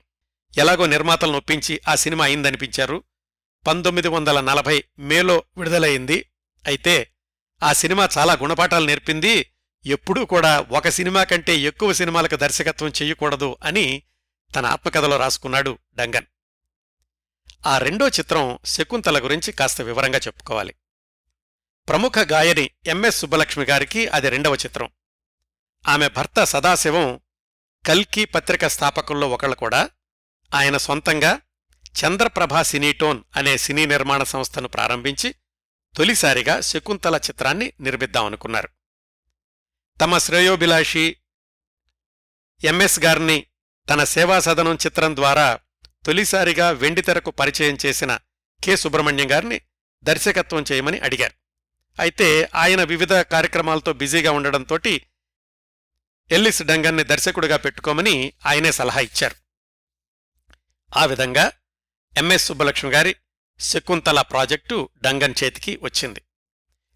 ఎలాగో నిర్మాతలను ఒప్పించి ఆ సినిమా అయిందనిపించారు. పంతొమ్మిది వందల నలభై మేలో విడుదలయింది అయితే ఆ సినిమా చాలా గుణపాఠాలు నేర్పింది. ఎప్పుడూ కూడా ఒక సినిమా కంటే ఎక్కువ సినిమాలకు దర్శకత్వం చెయ్యకూడదు అని తన ఆత్మకథలో రాసుకున్నాడు డంగన్. ఆ రెండో చిత్రం శకుంతల గురించి కాస్త వివరంగా చెప్పుకోవాలి. ప్రముఖ గాయని ఎంఎస్ సుబ్బలక్ష్మి గారికి అది రెండవ చిత్రం. ఆమె భర్త సదాశివం కల్కి పత్రిక స్థాపకుల్లో ఒకళ్ళు కూడా. ఆయన సొంతంగా చంద్రప్రభా సినీటోన్ అనే సినీ నిర్మాణ సంస్థను ప్రారంభించి తొలిసారిగా శకుంతల చిత్రాన్ని నిర్మిద్దామనుకున్నారు. తమ శ్రేయోభిలాషి ఎంఎస్ గారిని తన సేవా సదనం చిత్రం ద్వారా తొలిసారిగా వెండితెరకు పరిచయం చేసిన కె. సుబ్రహ్మణ్యం గారిని దర్శకత్వం చేయమని అడిగారు. అయితే ఆయన వివిధ కార్యక్రమాలతో బిజీగా ఉండడంతో ఎల్లిస్ డంగన్ని దర్శకుడిగా పెట్టుకోమని ఆయనే సలహా ఇచ్చారు. ఆ విధంగా ఎంఎస్ సుబ్బలక్ష్మి గారి శకుంతల ప్రాజెక్టు డంగన్ చేతికి వచ్చింది.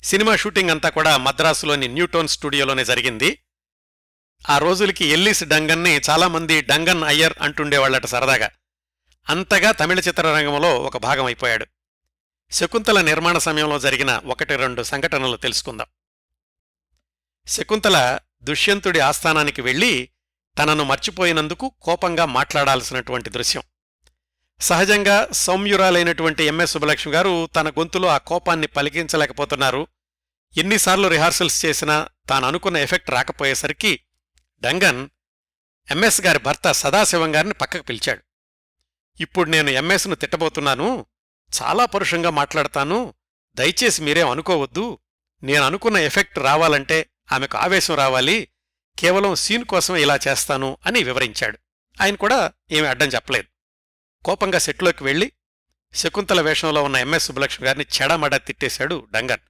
సినిమా షూటింగ్ అంతా కూడా మద్రాసులోని న్యూటోన్ స్టూడియోలోనే జరిగింది. ఆ రోజులకి ఎల్లిస్ డంగన్ని చాలామంది డంగన్ అయ్యర్ అంటుండేవాళ్ళట సరదాగా. అంతగా తమిళ చిత్రరంగంలో ఒక భాగం అయిపోయాడు. శకుంతల నిర్మాణ సమయంలో జరిగిన ఒకటి రెండు సంఘటనలు తెలుసుకుందాం. శకుంతల దుష్యంతుడి ఆస్థానానికి వెళ్ళి తనను మర్చిపోయినందుకు కోపంగా మాట్లాడాల్సినటువంటి దృశ్యం. సహజంగా సౌమ్యురాలైనటువంటి ఎంఎస్ సుబ్బలక్ష్మి గారు తన గొంతులో ఆ కోపాన్ని పలికించలేకపోతున్నారు. ఎన్నిసార్లు రిహార్సల్స్ చేసినా తాను అనుకున్న ఎఫెక్ట్ రాకపోయేసరికి డంగన్ ఎంఎస్ గారి భర్త సదాశివం గారిని పక్కకు పిలిచాడు. ఇప్పుడు నేను ఎంఎస్ను తిట్టబోతున్నాను చాలా పరుషంగా మాట్లాడతాను దయచేసి మీరేం అనుకోవద్దు నేను అనుకున్న ఎఫెక్ట్ రావాలంటే ఆమెకు ఆవేశం రావాలి కేవలం సీన్ కోసం ఇలా చేస్తాను అని వివరించాడు. ఆయన కూడా ఏమీ అడ్డం చెప్పలేదు. కోపంగా సెట్లోకి వెళ్ళి శకుంతల వేషంలో ఉన్న ఎంఎస్ సుబ్బలక్ష్మి గారిని చెడమడ తిట్టేశాడు డంగన్.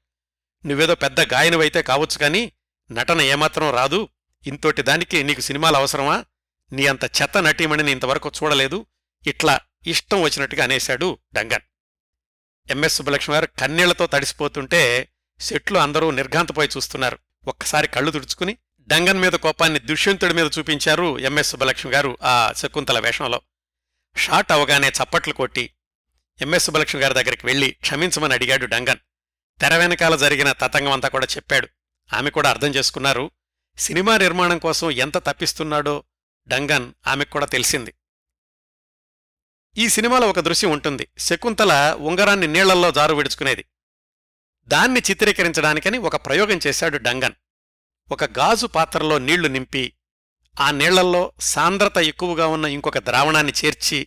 నువ్వేదో పెద్ద గాయనవైతే కావచ్చు కాని నటన ఏమాత్రం రాదు. ఇంతోటి దానికి నీకు సినిమాలు అవసరమా? నీ అంత చెత్త నటీమణిని ఇంతవరకు చూడలేదు. ఇట్లా ఇష్టం వచ్చినట్టుగా అనేశాడు డంగన్. ఎంఎస్ సుబ్బలక్ష్మి గారు కన్నీళ్ళతో తడిసిపోతుంటే సెట్లు అందరూ నిర్ఘాంతపోయి చూస్తున్నారు. ఒక్కసారి కళ్ళు తుడుచుకుని డంగన్ మీద కోపాన్ని దుష్యంతుడి మీద చూపించారు ఎంఎస్ సుబ్బలక్ష్మి గారు ఆ శకుంతల వేషంలో. షాట్ అవగానే చప్పట్లు కొట్టి ఎంఎస్ సుబ్బలక్ష్మి గారి దగ్గరికి వెళ్ళి క్షమించమని అడిగాడు డంగన్. తెర వెనకాల జరిగిన తతంగమంతా కూడా చెప్పాడు. ఆమె కూడా అర్థం చేసుకున్నారు. సినిమా నిర్మాణం కోసం ఎంత తప్పిస్తున్నాడో డంగన్ ఆమెకు కూడా తెలిసింది. ఈ సినిమాలో ఒక దృశ్యం ఉంటుంది. శకుంతల ఉంగరాన్ని నీళ్ళల్లో జారు విడుచుకునేది. దాన్ని చిత్రీకరించడానికని ఒక ప్రయోగం చేశాడు డంగన్. ఒక గాజు పాత్రలో నీళ్ళు నింపి ఆ నీళ్ళల్లో సాంద్రత ఎక్కువగా ఉన్న ఇంకొక ద్రావణాన్ని చేర్చి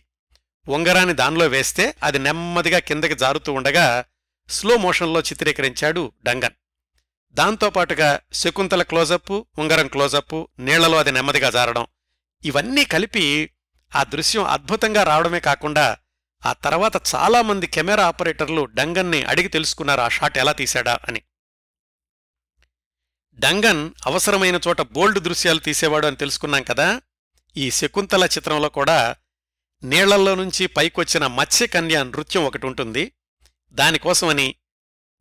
ఉంగరాన్ని దానిలో వేస్తే అది నెమ్మదిగా కిందకి జారుతూ ఉండగా స్లో మోషన్లో చిత్రీకరించాడు డంగన్. దాంతోపాటుగా శకుంతల క్లోజప్పు ఉంగరం క్లోజప్పు నీళ్ళలో అది నెమ్మదిగా జారడం ఇవన్నీ కలిపి ఆ దృశ్యం అద్భుతంగా రావడమే కాకుండా ఆ తర్వాత చాలామంది కెమెరా ఆపరేటర్లు డంగన్ని అడిగి తెలుసుకున్నారు ఆ షాట్ ఎలా తీశాడా అని. డంగన్ అవసరమైన చోట బోల్డ్ దృశ్యాలు తీసేవాడు అని తెలుసుకున్నాం కదా. ఈ శకుంతల చిత్రంలో కూడా నీళ్ళలో నుంచి పైకొచ్చిన మత్స్యకన్య నృత్యం ఒకటి ఉంటుంది. దానికోసమని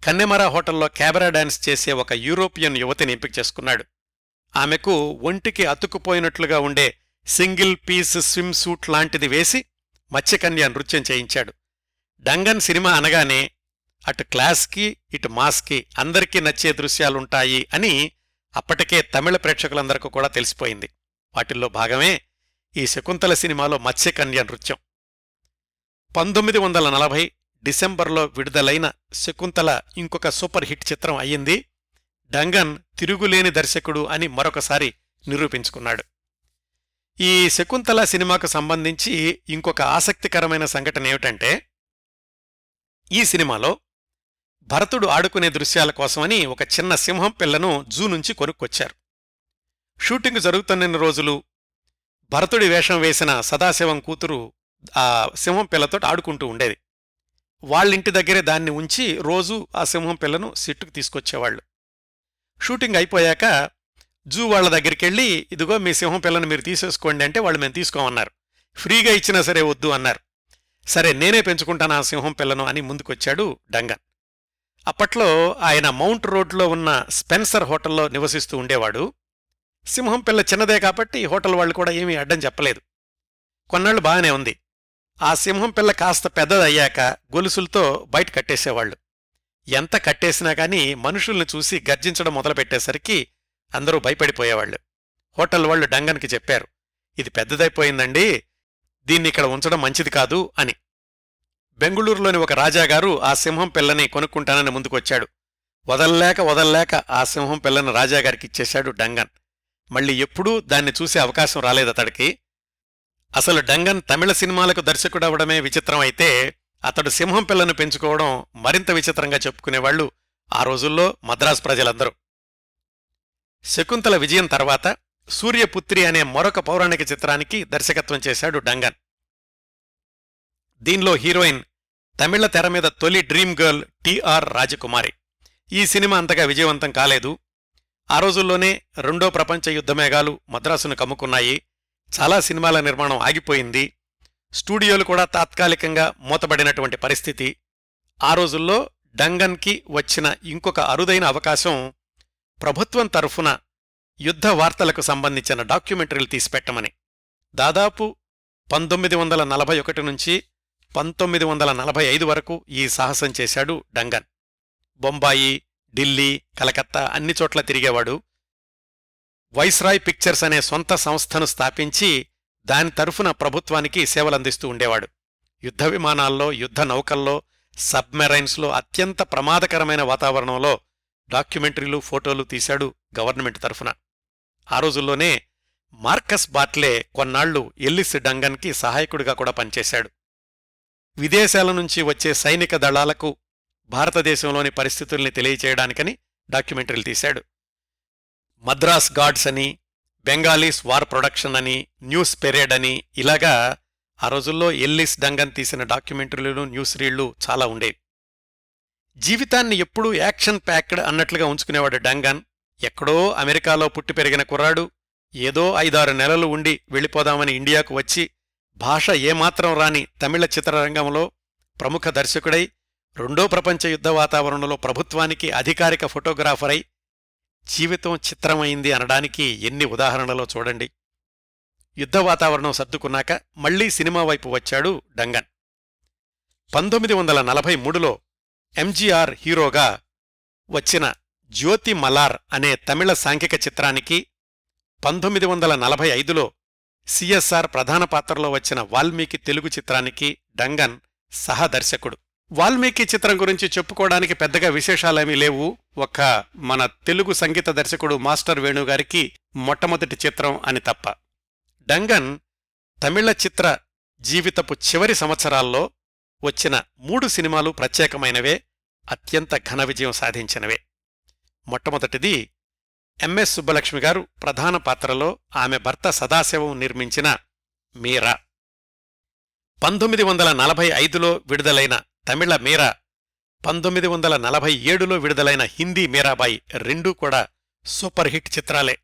కన్నెమర హోటల్లో క్యాబరా డాన్స్ చేసే ఒక యూరోపియన్ యువతిని ఎంపిక చేసుకున్నాడు. ఆమెకు ఒంటికి అతుక్కుపోయినట్లుగా ఉండే సింగిల్ పీస్ స్విమ్ సూట్ లాంటిది వేసి మత్స్యకన్య నృత్యం చేయించాడు. డంగన్ సినిమా అనగానే అటు క్లాస్కి ఇటు మాస్కి అందరికీ నచ్చే దృశ్యాలుంటాయి అని అప్పటికే తమిళ ప్రేక్షకులందరికీ కూడా తెలిసిపోయింది. వాటిల్లో భాగమే ఈ శకుంతల సినిమాలో మత్స్యకన్య నృత్యం. పంతొమ్మిది వందల నలభై డిసెంబర్లో విడుదలైన శకుంతల ఇంకొక సూపర్ హిట్ చిత్రం అయ్యింది డంగన్ తిరుగులేని దర్శకుడు అని మరొకసారి నిరూపించుకున్నాడు. ఈ శకుంతల సినిమాకు సంబంధించి ఇంకొక ఆసక్తికరమైన సంఘటన ఏమిటంటే ఈ సినిమాలో భరతుడు ఆడుకునే దృశ్యాల కోసమని ఒక చిన్న సింహం పిల్లను జూ నుంచి కొనుక్కొచ్చారు. షూటింగ్ జరుగుతున్న రోజులు భరతుడి వేషం వేసిన సదాశివం కూతురు ఆ సింహం పిల్లతో ఆడుకుంటూ ఉండేది. వాళ్ళింటి దగ్గరే దాన్ని ఉంచి రోజూ ఆ సింహం పిల్లను సిట్టుకు తీసుకొచ్చేవాళ్ళు. షూటింగ్ అయిపోయాక జూ వాళ్ళ దగ్గరికెళ్ళి ఇదిగో మీ సింహం పిల్లను మీరు తీసేసుకోండి అంటే వాళ్ళు మేము తీసుకోమన్నారు. ఫ్రీగా ఇచ్చినా సరే వద్దు అన్నారు. సరే నేనే పెంచుకుంటాను ఆ సింహం పిల్లను అని ముందుకొచ్చాడు డంగన్. అప్పట్లో ఆయన మౌంట్ రోడ్లో ఉన్న స్పెన్సర్ హోటల్లో నివసిస్తూ ఉండేవాడు. సింహం పిల్ల చిన్నదే కాబట్టి హోటల్ వాళ్ళు కూడా ఏమీ అడ్డం చెప్పలేదు. కొన్నాళ్ళు బాగానే ఉంది. ఆ సింహం పిల్ల కాస్త పెద్దదయ్యాక గొలుసులతో బయట కట్టేసేవాళ్ళు ఎంత కట్టేసినా కానీ మనుషుల్ని చూసి గర్జించడం మొదలుపెట్టేసరికి అందరూ భయపడిపోయేవాళ్ళు హోటల్ వాళ్ళు డంగన్కి చెప్పారు ఇది పెద్దదైపోయిందండి దీన్ని ఇక్కడ ఉంచడం మంచిది కాదు అని. బెంగుళూరులోని ఒక రాజాగారు ఆ సింహం పిల్లని కొనుక్కుంటానని ముందుకొచ్చాడు. వదల్లేక వదల్లేక ఆ సింహం పిల్లని రాజాగారికి ఇచ్చేశాడు డంగన్. మళ్ళీ ఎప్పుడూ దాన్ని చూసే అవకాశం రాలేదతడికి అసలు డంగన్ తమిళ సినిమాలకు దర్శకుడవడమే విచిత్రం అయితే అతడు సింహం పిల్లను పెంచుకోవడం మరింత విచిత్రంగా చెప్పుకునేవాళ్ళు ఆ రోజుల్లో మద్రాసు ప్రజలందరూ. శకుంతల విజయం తర్వాత సూర్యపుత్రి అనే మరొక పౌరాణిక చిత్రానికి దర్శకత్వం చేశాడు డంగన్. దీనిలో హీరోయిన్ తమిళ తెర మీద తొలి డ్రీమ్ గర్ల్ టిఆర్ రాజకుమారి. ఈ సినిమా అంతగా విజయవంతం కాలేదు. ఆ రోజుల్లోనే రెండో ప్రపంచ యుద్ధమేఘాలు మద్రాసును కమ్ముకున్నాయి. చాలా సినిమాల నిర్మాణం ఆగిపోయింది. స్టూడియోలు కూడా తాత్కాలికంగా మూతబడినటువంటి పరిస్థితి. ఆ రోజుల్లో డంగన్కి వచ్చిన ఇంకొక అరుదైన అవకాశం ప్రభుత్వం తరఫున యుద్ధ వార్తలకు సంబంధించిన డాక్యుమెంటరీలు తీసిపెట్టమని. దాదాపు పంతొమ్మిది వందల నలభై ఒకటి నుంచి పంతొమ్మిది వందల నలభై ఐదు వరకు ఈ సాహసం చేశాడు డంగన్. బొంబాయి ఢిల్లీ కలకత్తా అన్ని చోట్ల తిరిగేవాడు. వైస్రాయ్ పిక్చర్స్ అనే సొంత సంస్థను స్థాపించి దాని తరఫున ప్రభుత్వానికి సేవలందిస్తూ ఉండేవాడు. యుద్ధ విమానాల్లో యుద్ధ నౌకల్లో సబ్మెరైన్స్లో అత్యంత ప్రమాదకరమైన వాతావరణంలో డాక్యుమెంటరీలు ఫోటోలు తీశాడు గవర్నమెంట్ తరఫున. ఆ రోజుల్లోనే మార్కస్ బాట్లే కొన్నాళ్ళు ఎల్లిస్ డంగన్కి సహాయకుడిగా కూడా పనిచేశాడు. విదేశాల నుంచి వచ్చే సైనిక దళాలకు భారతదేశంలోని పరిస్థితుల్ని తెలియచేయడానికని డాక్యుమెంటరీలు తీశాడు. మద్రాస్ గాడ్స్ అని బెంగాలీస్ వార్ ప్రొడక్షన్ అని న్యూస్ పెరేడ్ అని ఇలాగా ఆ రోజుల్లో ఎల్లిస్ డంగన్ తీసిన డాక్యుమెంటరీలు న్యూస్ రీళ్ళు చాలా ఉండేవి. జీవితాన్ని ఎప్పుడూ యాక్షన్ ప్యాక్డ్ అన్నట్లుగా ఉంచుకునేవాడు డంగన్. ఎక్కడో అమెరికాలో పుట్టి పెరిగిన కుర్రాడు ఏదో ఐదారు నెలలు ఉండి వెళ్ళిపోదామని ఇండియాకు వచ్చి భాష ఏమాత్రం రాని తమిళ చిత్రరంగంలో ప్రముఖ దర్శకుడై రెండో ప్రపంచ యుద్ధ వాతావరణంలో ప్రభుత్వానికి అధికారిక ఫోటోగ్రాఫరై జీవితం చిత్రమైంది అనడానికి ఎన్ని ఉదాహరణలో చూడండి. యుద్ధ వాతావరణం సర్దుకున్నాక మళ్ళీ సినిమా వైపు వచ్చాడు డంగన్. పంతొమ్మిది వందల నలభై మూడులో ఎంజీఆర్ హీరోగా వచ్చిన జ్యోతి మలార్ అనే తమిళ సాంఘిక చిత్రానికి పంతొమ్మిది వందల నలభై ఐదులో సిఎస్ఆర్ ప్రధాన పాత్రలో వచ్చిన వాల్మీకి తెలుగు చిత్రానికి డంగన్ సహదర్శకుడు. వాల్మీకి చిత్రం గురించి చెప్పుకోవడానికి పెద్దగా విశేషాలేమీ లేవు. ఒక్క మన తెలుగు సంగీత దర్శకుడు మాస్టర్ వేణుగారికి మొట్టమొదటి చిత్రం అని తప్ప. డంగన్ తమిళ చిత్ర జీవితపు చివరి సంవత్సరాల్లో వచ్చిన మూడు సినిమాలు ప్రత్యేకమైనవే అత్యంత ఘన విజయం సాధించినవే. మొట్టమొదటిది ఎంఎస్ సుబ్బలక్ష్మి గారు ప్రధాన పాత్రలో ఆమె భర్త సదాశివం నిర్మించిన మీరా. పంతొమ్మిది వందల నలభై ఐదులో విడుదలైన తమిళ మీరా పంతొమ్మిది వందల నలభై ఏడులో విడుదలైన హిందీ మీరాబాయి రెండూ కూడా సూపర్ హిట్ చిత్రాలే.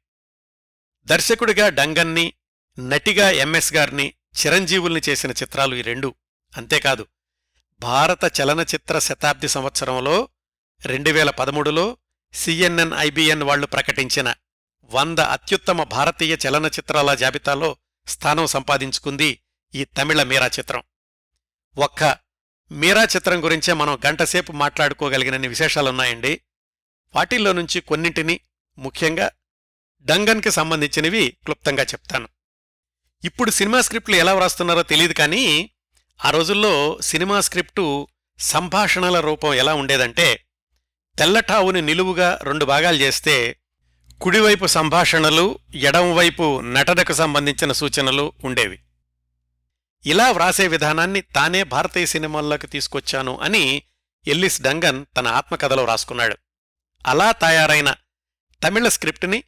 దర్శకుడిగా డంగన్ని నటిగా ఎంఎస్ గారిని చిరంజీవుల్ని చేసిన చిత్రాలు ఈ రెండు. అంతేకాదు భారత చలనచిత్ర శతాబ్ది సంవత్సరంలో రెండు వేల పదమూడులో సిఎన్ఎన్ ఐబిఎన్ వాళ్ళు ప్రకటించిన వంద అత్యుత్తమ భారతీయ చలనచిత్రాల జాబితాలో స్థానం సంపాదించుకుంది ఈ తమిళ మీరా చిత్రం. ఒక్క మీరా చిత్రం గురించే మనం గంటసేపు మాట్లాడుకోగలిగినన్ని విశేషాలున్నాయండి. వాటిల్లో నుంచి కొన్నింటిని ముఖ్యంగా డంగన్కి సంబంధించినవి క్లుప్తంగా చెప్తాను. ఇప్పుడు సినిమా స్క్రిప్ట్లు ఎలా వ్రాస్తున్నారో తెలియదు కానీ ఆ రోజుల్లో సినిమా స్క్రిప్టు సంభాషణల రూపం ఎలా ఉండేదంటే తెల్లటావుని నిలువుగా రెండు భాగాలు చేస్తే కుడివైపు సంభాషణలు ఎడంవైపు నటనకు సంబంధించిన సూచనలు ఉండేవి. ఇలా వ్రాసే విధానాన్ని తానే భారతీయ సినిమాల్లోకి తీసుకొచ్చాను అని ఎల్లిస్ డంగన్ తన ఆత్మకథలో రాసుకున్నాడు అలా తయారైన తమిళ స్క్రిప్టుని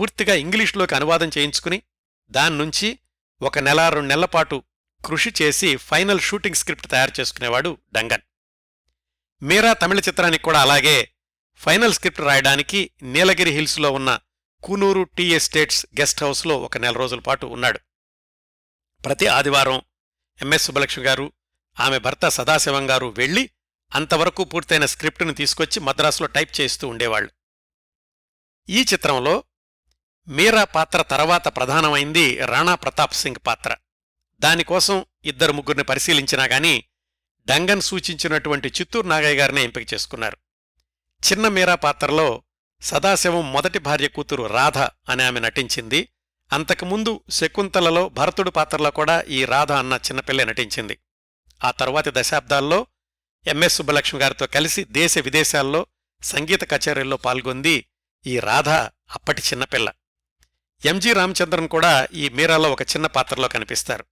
పూర్తిగా ఇంగ్లీష్లోకి అనువాదం చేయించుకుని దాన్నుంచి ఒక నెల రెండు నెలలపాటు కృషి చేసి ఫైనల్ షూటింగ్ స్క్రిప్ట్ తయారు చేసుకునేవాడు డంగన్. మీరా తమిళ చిత్రానికి కూడా అలాగే ఫైనల్ స్క్రిప్ట్ రాయడానికి నీలగిరి హిల్స్లో ఉన్న కూనూరు టీ ఎస్టేట్స్ గెస్ట్ హౌస్లో ఒక నెల రోజుల పాటు ఉన్నాడు. ప్రతి ఆదివారం ఎంఎస్ సుబ్బలక్ష్మి గారు ఆమె భర్త సదాశివం గారు వెళ్ళి అంతవరకు పూర్తయిన స్క్రిప్టును తీసుకొచ్చి మద్రాసులో టైప్ చేస్తూ ఉండేవాళ్ళు ఈ చిత్రంలో మీరా పాత్ర తర్వాత ప్రధానమైంది రాణా ప్రతాప్ సింగ్ పాత్ర. దానికోసం ఇద్దరు ముగ్గురిని పరిశీలించినా గాని డంగన్ సూచించినటువంటి చిత్తూరు నాగయ్య గారినే ఎంపిక చేసుకున్నారు. చిన్న మీరా పాత్రలో సదాశివం మొదటి భార్య కూతురు రాధ అని ఆమె నటించింది. అంతకుముందు శకుంతలలో భరతుడు పాత్రలో కూడా ఈ రాధ అన్న చిన్నపిల్లే నటించింది. ఆ తరువాతి దశాబ్దాల్లో ఎంఎస్ సుబ్బలక్ష్మి గారితో కలిసి దేశ విదేశాల్లో సంగీత కచేరీల్లో పాల్గొంది ఈ రాధ అప్పటి చిన్నపిల్ల ఎంజి రామచంద్రన్ కూడా ఈ మీరాలో ఒక చిన్న పాత్రలో కనిపిస్తారు.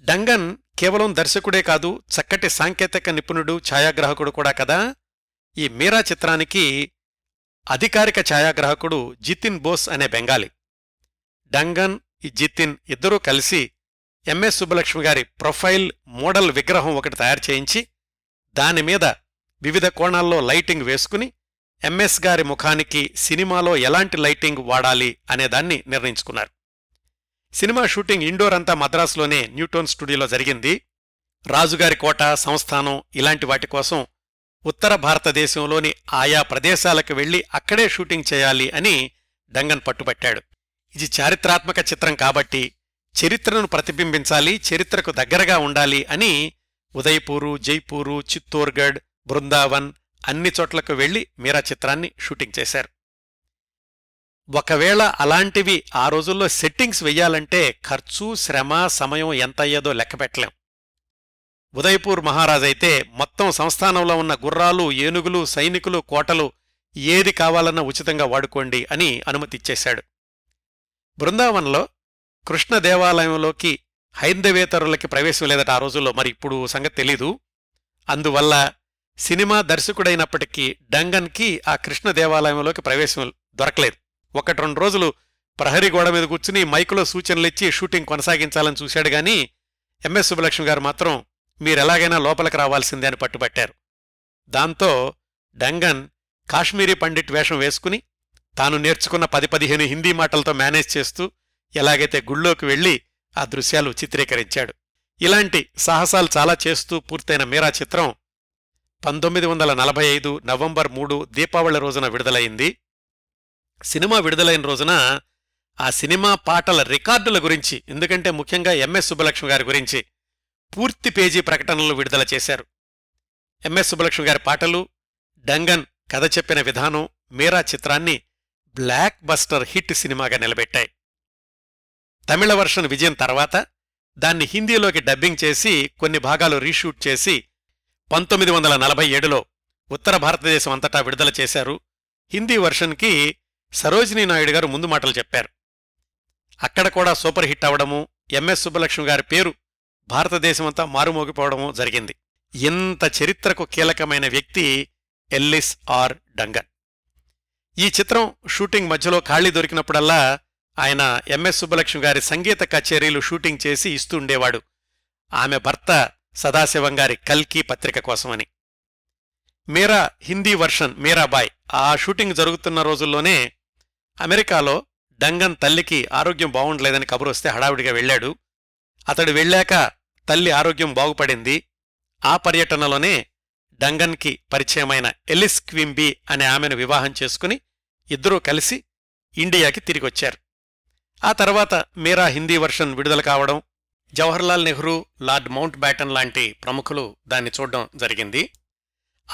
డంగన్ కేవలం దర్శకుడే కాదు చక్కటి సాంకేతిక నిపుణుడు ఛాయాగ్రాహకుడు కూడా కదా? ఈ మీరా చిత్రానికి అధికారిక ఛాయాగ్రాహకుడు జితిన్ బోస్ అనే బెంగాలీ. డంగన్ ఈ జితిన్ ఇద్దరూ కలిసి ఎంఎస్ సుబ్బలక్ష్మి గారి ప్రొఫైల్ మోడల్ విగ్రహం ఒకటి తయారు చేయించి దానిమీద వివిధ కోణాల్లో లైటింగ్ వేసుకుని ఎంఎస్ గారి ముఖానికి సినిమాలో ఎలాంటి లైటింగ్ వాడాలి అనేదాన్ని నిర్ణయించుకున్నారు. సినిమా షూటింగ్ ఇండోర్ అంతా మద్రాసులోనే న్యూటోన్ స్టూడియోలో జరిగింది. రాజుగారి కోట సంస్థానం ఇలాంటి వాటి కోసం ఉత్తర భారతదేశంలోని ఆయా ప్రదేశాలకు వెళ్ళి అక్కడే షూటింగ్ చేయాలి అని డంగన్ పట్టుబట్టాడు. ఇది చారిత్రాత్మక చిత్రం కాబట్టి చరిత్రను ప్రతిబింబించాలి చరిత్రకు దగ్గరగా ఉండాలి అని ఉదయపూరు జైపూరు చిత్తోర్గఢ్ బృందావన్ అన్ని చోట్లకు వెళ్ళి మీరా చిత్రాన్ని షూటింగ్ చేశారు. ఒకవేళ అలాంటివి ఆ రోజుల్లో సెట్టింగ్స్ వెయ్యాలంటే ఖర్చు శ్రమ సమయం ఎంత అయ్యేదో లెక్కపెట్టలేం. ఉదయపూర్ మహారాజైతే మొత్తం సంస్థానంలో ఉన్న గుర్రాలు ఏనుగులు సైనికులు కోటలు ఏది కావాలన్నా ఉచితంగా వాడుకోండి అని అనుమతిచ్చేశాడు. బృందావనంలో కృష్ణ దేవాలయంలోకి హైందవేతరులకి ప్రవేశం లేదట ఆ రోజుల్లో. మరి ఇప్పుడు సంగతి తెలీదు. అందువల్ల సినిమా దర్శకుడైనప్పటికీ డంగన్కి ఆ కృష్ణ దేవాలయంలోకి ప్రవేశం దొరకలేదు. ఒకటి రెండు రోజులు ప్రహరీ గోడ మీద కూర్చుని మైకులో సూచనలిచ్చి షూటింగ్ కొనసాగించాలని చూశాడు గాని ఎంఎస్ సుబ్బలక్ష్మి గారు మాత్రం మీరెలాగైనా లోపలికి రావాల్సిందే అని పట్టుబట్టారు. దాంతో డంగన్ కాశ్మీరీ పండిట్ వేషం వేసుకుని తాను నేర్చుకున్న పది పదిహేను హిందీ మాటలతో మేనేజ్ చేస్తూ ఎలాగైతే గుళ్ళోకి వెళ్ళి ఆ దృశ్యాలు చిత్రీకరించాడు. ఇలాంటి సాహసాలు చాలా చేస్తూ పూర్తయిన మీరా చిత్రం పంతొమ్మిది వందల నలభై ఐదు నవంబర్ మూడు దీపావళి రోజున విడుదలైంది. సినిమా విడుదలైన రోజున ఆ సినిమా పాటల రికార్డుల గురించి ఎందుకంటే ముఖ్యంగా ఎంఎస్ సుబ్బలక్ష్మి గారి గురించి పూర్తి పేజీ ప్రకటనలు విడుదల చేశారు. ఎంఎస్ సుబ్బలక్ష్మి గారి పాటలు డంగన్ కథ చెప్పిన విధానం మీరా చిత్రాన్ని బ్లాక్ బస్టర్ హిట్ సినిమాగా నిలబెట్టాయి. తమిళ వర్షన్ విజయం తర్వాత దాన్ని హిందీలోకి డబ్బింగ్ చేసి కొన్ని భాగాలు రీషూట్ చేసి పంతొమ్మిది వందల నలభై ఏడులో ఉత్తర భారతదేశం అంతటా విడుదల చేశారు. హిందీ వర్షన్కి సరోజినీ నాయుడు గారు ముందు మాటలు చెప్పారు. అక్కడ కూడా సూపర్ హిట్ అవడము ఎంఎస్ సుబ్బలక్ష్మి గారి పేరు భారతదేశమంతా మారుమోగిపోవడము జరిగింది. ఇంత చరిత్రకు కీలకమైన వ్యక్తి ఎల్లిస్ ఆర్ డంగన్. ఈ చిత్రం షూటింగ్ మధ్యలో ఖాళీ దొరికినప్పుడల్లా ఆయన ఎంఎస్ సుబ్బలక్ష్మి గారి సంగీత కచేరీలు షూటింగ్ చేసి ఇస్తూ ఉండేవాడు. ఆమె భర్త సదాశివం గారి కల్కి పత్రిక కోసమని. మీరా హిందీ వర్షన్ మీరాబాయ్ ఆ షూటింగ్ జరుగుతున్న రోజుల్లోనే అమెరికాలో డంగన్ తల్లికి ఆరోగ్యం బాగుండలేదని కబురొస్తే హడావిడిగా వెళ్ళాడు. అతడు వెళ్ళాక తల్లి ఆరోగ్యం బాగుపడింది. ఆ పర్యటనలోనే డంగన్కి పరిచయమైన ఎలిస్ క్వింబీ అనే ఆమెను వివాహం చేసుకుని ఇద్దరూ కలిసి ఇండియాకి తిరిగొచ్చారు. ఆ తర్వాత మీరా హిందీ వర్షన్ విడుదల కావడం Jawaharlal Nehru Lord Mountbatten లాంటి ప్రముఖులు దాన్ని చూడడం జరిగింది.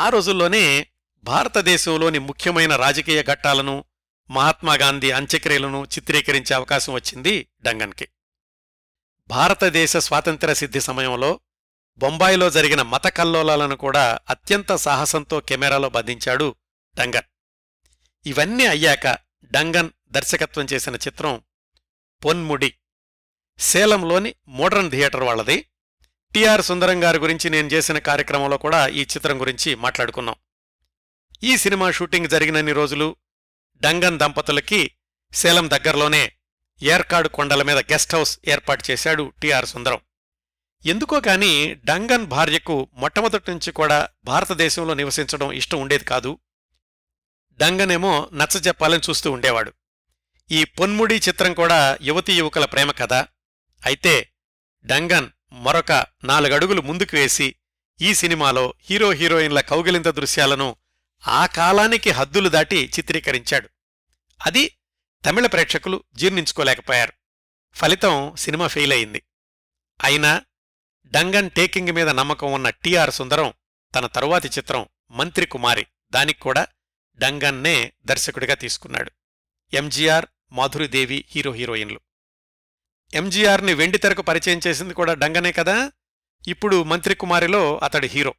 ఆ రోజుల్లోనే భారతదేశంలోని ముఖ్యమైన రాజకీయ ఘట్టాలను మహాత్మాగాంధీ అంత్యక్రియలను చిత్రీకరించే అవకాశం వచ్చింది డంగన్కి. భారతదేశ స్వాతంత్ర్య సిద్ధి సమయంలో బొంబాయిలో జరిగిన మత కల్లోలాలను కూడా అత్యంత సాహసంతో కెమెరాలో బంధించాడు డంగన్. ఇవన్నీ అయ్యాక డంగన్ దర్శకత్వం చేసిన చిత్రం పొన్ముడి. సేలంలోని మోడర్న్ థియేటర్ వాళ్ళది. టిఆర్ సుందరం గారి గురించి నేను చేసిన కార్యక్రమంలో కూడా ఈ చిత్రం గురించి మాట్లాడుకున్నాం. ఈ సినిమా షూటింగ్ జరిగినన్ని రోజులు డంగన్ దంపతులకి సేలం దగ్గరలోనే ఏర్కాడు కొండల మీద గెస్ట్ హౌస్ ఏర్పాటు చేశాడు టిఆర్ సుందరం. ఎందుకో కాని డంగన్ భార్యకు మొట్టమొదటి నుంచి కూడా భారతదేశంలో నివసించడం ఇష్టం ఉండేది కాదు. డంగనేమో నచ్చజెప్పాలని చూస్తూ ఉండేవాడు. ఈ పొన్ముడి చిత్రం కూడా యువతీ యువకుల ప్రేమ కథ. అయితే డంగన్ మరొక నాలుగడుగులు ముందుకు వేసి ఈ సినిమాలో హీరో హీరోయిన్ల కౌగిలింత దృశ్యాలను ఆ కాలానికి హద్దులు దాటి చిత్రీకరించాడు. అది తమిళ ప్రేక్షకులు జీర్ణించుకోలేకపోయారు. ఫలితం సినిమా ఫెయిల్ అయింది. అయినా డంగన్ టేకింగ్ మీద నమ్మకం ఉన్న టిఆర్ సుందరం తన తరువాతి చిత్రం మంత్రి కుమారి దానికి కూడా డంగన్నే దర్శకుడిగా తీసుకున్నాడు. ఎంజీఆర్ మాధురిదేవి హీరో హీరోయిన్లు. ఎంజీఆర్ని వెండితెరకు పరిచయం చేసింది కూడా డంగనే కదా? ఇప్పుడు మంత్రి కుమారిలో అతడి హీరో.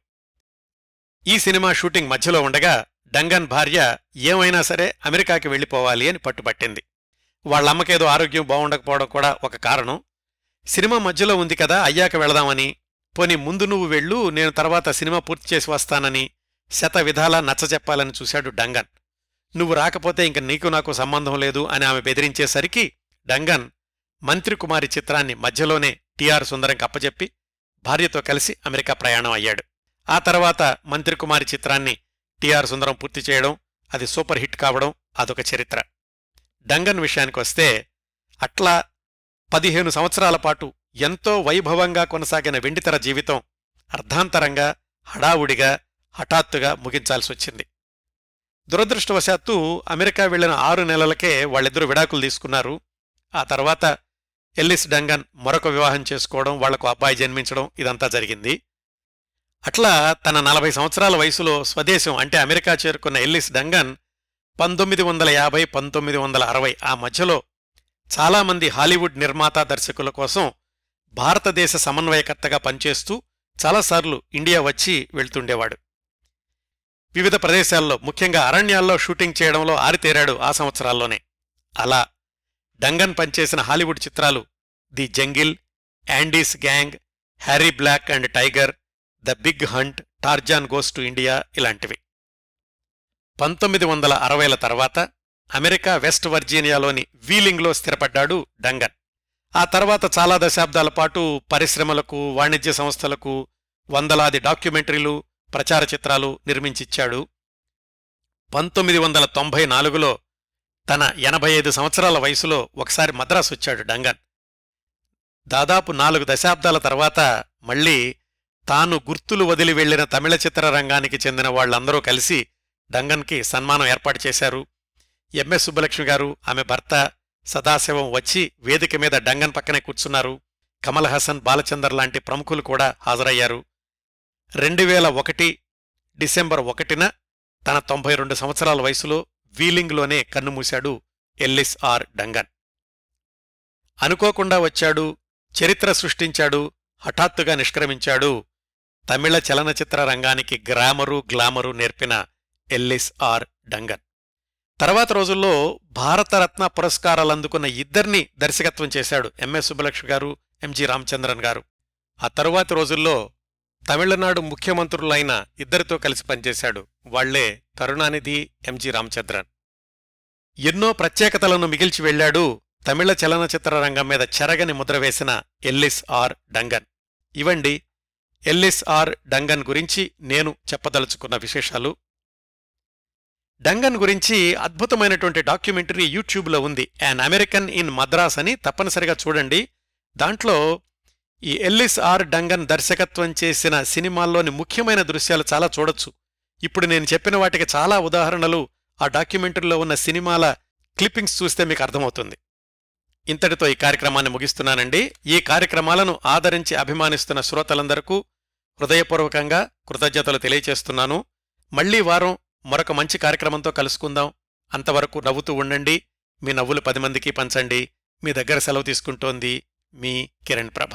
ఈ సినిమా షూటింగ్ మధ్యలో ఉండగా డంగన్ భార్య ఏమైనా సరే అమెరికాకి వెళ్ళిపోవాలి అని పట్టుబట్టింది. వాళ్ళమ్మకేదో ఆరోగ్యం బాగుండకపోవడం కూడా ఒక కారణం. సినిమా మధ్యలో ఉంది కదా అయ్యాక వెళదామని. పోని ముందు నువ్వు వెళ్ళు నేను తర్వాత సినిమా పూర్తి చేసి వస్తానని శత విధాలా నచ్చజెప్పాలని చూశాడు డంగన్. నువ్వు రాకపోతే ఇంక నీకు నాకు సంబంధం లేదు అని ఆమె బెదిరించేసరికి డంగన్ మంత్రి కుమారి చిత్రాన్ని మధ్యలోనే టిఆర్ సుందరంకి అప్పచెప్పి భార్యతో కలిసి అమెరికా ప్రయాణం అయ్యాడు. ఆ తర్వాత మంత్రి కుమారి చిత్రాన్ని టిఆర్ సుందరం పూర్తి చేయడం అది సూపర్ హిట్ కావడం అదొక చరిత్ర. డంగన్ విషయానికొస్తే అట్లా పదిహేను సంవత్సరాల పాటు ఎంతో వైభవంగా కొనసాగిన వెండితెర జీవితం అర్ధాంతరంగా హడావుడిగా హఠాత్తుగా ముగించాల్సొచ్చింది. దురదృష్టవశాత్తు అమెరికా వెళ్ళిన ఆరు నెలలకే వాళ్ళిద్దరూ విడాకులు తీసుకున్నారు. ఆ తర్వాత ఎల్లిస్ డంగన్ మరొక వివాహం చేసుకోవడం వాళ్ళకు అబ్బాయి జన్మించడం ఇదంతా జరిగింది. అట్లా తన నలభై సంవత్సరాల వయసులో స్వదేశం అంటే అమెరికా చేరుకున్న ఎల్లిస్ డంగన్ పంతొమ్మిది వందల యాభై పంతొమ్మిది వందల అరవై ఆ మధ్యలో చాలామంది హాలీవుడ్ నిర్మాత దర్శకుల కోసం భారతదేశ సమన్వయకర్తగా పనిచేస్తూ చాలాసార్లు ఇండియా వచ్చి వెళ్తుండేవాడు. వివిధ ప్రదేశాల్లో ముఖ్యంగా అరణ్యాల్లో షూటింగ్ చేయడంలో ఆరితేరాడు ఆ సంవత్సరాల్లోనే. అలా డంగన్ పనిచేసిన హాలీవుడ్ చిత్రాలు the jungle Andy's gang Harry black and tiger the big hunt Tarzan goes to India ఇలాంటివి. పంతొమ్మిది వందల అరవైల తర్వాత అమెరికా వెస్ట్ వర్జీనియాలోని వీలింగ్లో స్థిరపడ్డాడు డంగన్. ఆ తర్వాత చాలా దశాబ్దాల పాటు పరిశ్రమలకు వాణిజ్య సంస్థలకు వందలాది డాక్యుమెంటరీలు ప్రచార చిత్రాలు నిర్మించిచ్చాడు. పంతొమ్మిది వందల తొంభై నాలుగులో తన ఎనభై ఐదు సంవత్సరాల వయసులో ఒకసారి మద్రాసు వచ్చాడు డంగన్. దాదాపు నాలుగు దశాబ్దాల తర్వాత మళ్ళీ తాను గుర్తులు వదిలి వెళ్ళిన తమిళ చిత్రరంగానికి చెందిన వాళ్ళందరూ కలిసి డంగన్కి సన్మానం ఏర్పాటు చేశారు. ఎంఎస్ సుబ్బలక్ష్మి గారు ఆమె భర్త సదాశివం వచ్చి వేదిక మీద డంగన్ పక్కనే కూర్చున్నారు. కమల్ హసన్ బాలచందర్ లాంటి ప్రముఖులు కూడా హాజరయ్యారు. రెండు వేల ఒకటి డిసెంబర్ ఒకటిన తన తొంభై రెండు సంవత్సరాల వయసులో వీలింగ్లోనే కన్నుమూశాడు ఎల్లిస్ ఆర్ డంగన్. అనుకోకుండా వచ్చాడు చరిత్ర సృష్టించాడు హఠాత్తుగా నిష్క్రమించాడు తమిళ చలనచిత్ర రంగానికి గ్రామరు గ్లామరు నేర్పిన ఎల్లిస్ ఆర్ డంగన్. తర్వాత రోజుల్లో భారతరత్న పురస్కారాలు అందుకున్న దర్శకత్వం చేశాడు ఎంఎస్ సుబ్బలక్ష్మి గారు ఎంజి రామచంద్రన్ గారు. ఆ తరువాతి రోజుల్లో తమిళనాడు ముఖ్యమంత్రులైన ఇద్దరితో కలిసి పనిచేశాడు వాళ్ళే కరుణానిధి ఎంజి రామచంద్రన్. ఎన్నో ప్రత్యేకతలను మిగిల్చి వెళ్ళాడు తమిళ చలనచిత్ర రంగం మీద చెరగని ముద్ర వేసిన ఎల్లిస్ ఆర్ డంగన్. ఇవండి ఎల్లిస్ ఆర్ డంగన్ గురించి నేను చెప్పదలుచుకున్న విశేషాలు. డంగన్ గురించి అద్భుతమైనటువంటి డాక్యుమెంటరీ యూట్యూబ్లో ఉంది. యాన్ అమెరికన్ ఇన్ మద్రాస్ అని తప్పనిసరిగా చూడండి. దాంట్లో ఈ ఎల్లిస్ ఆర్ డంగన్ దర్శకత్వం చేసిన సినిమాల్లోని ముఖ్యమైన దృశ్యాలు చాలా చూడొచ్చు. ఇప్పుడు నేను చెప్పిన వాటికి చాలా ఉదాహరణలు ఆ డాక్యుమెంటరీలో ఉన్న సినిమాల క్లిప్పింగ్స్ చూస్తే మీకు అర్థమవుతుంది. ఇంతటితో ఈ కార్యక్రమాన్ని ముగిస్తున్నానండి. ఈ కార్యక్రమాలను ఆదరించి అభిమానిస్తున్న శ్రోతలందరకు హృదయపూర్వకంగా కృతజ్ఞతలు తెలియచేస్తున్నాను. మళ్ళీ వారం మరొక మంచి కార్యక్రమంతో కలుసుకుందాం. అంతవరకు నవ్వుతూ ఉండండి. మీ నవ్వులు పది మందికి పంచండి. మీ దగ్గర సెలవు తీసుకుంటోంది మీ కిరణ్ ప్రభ.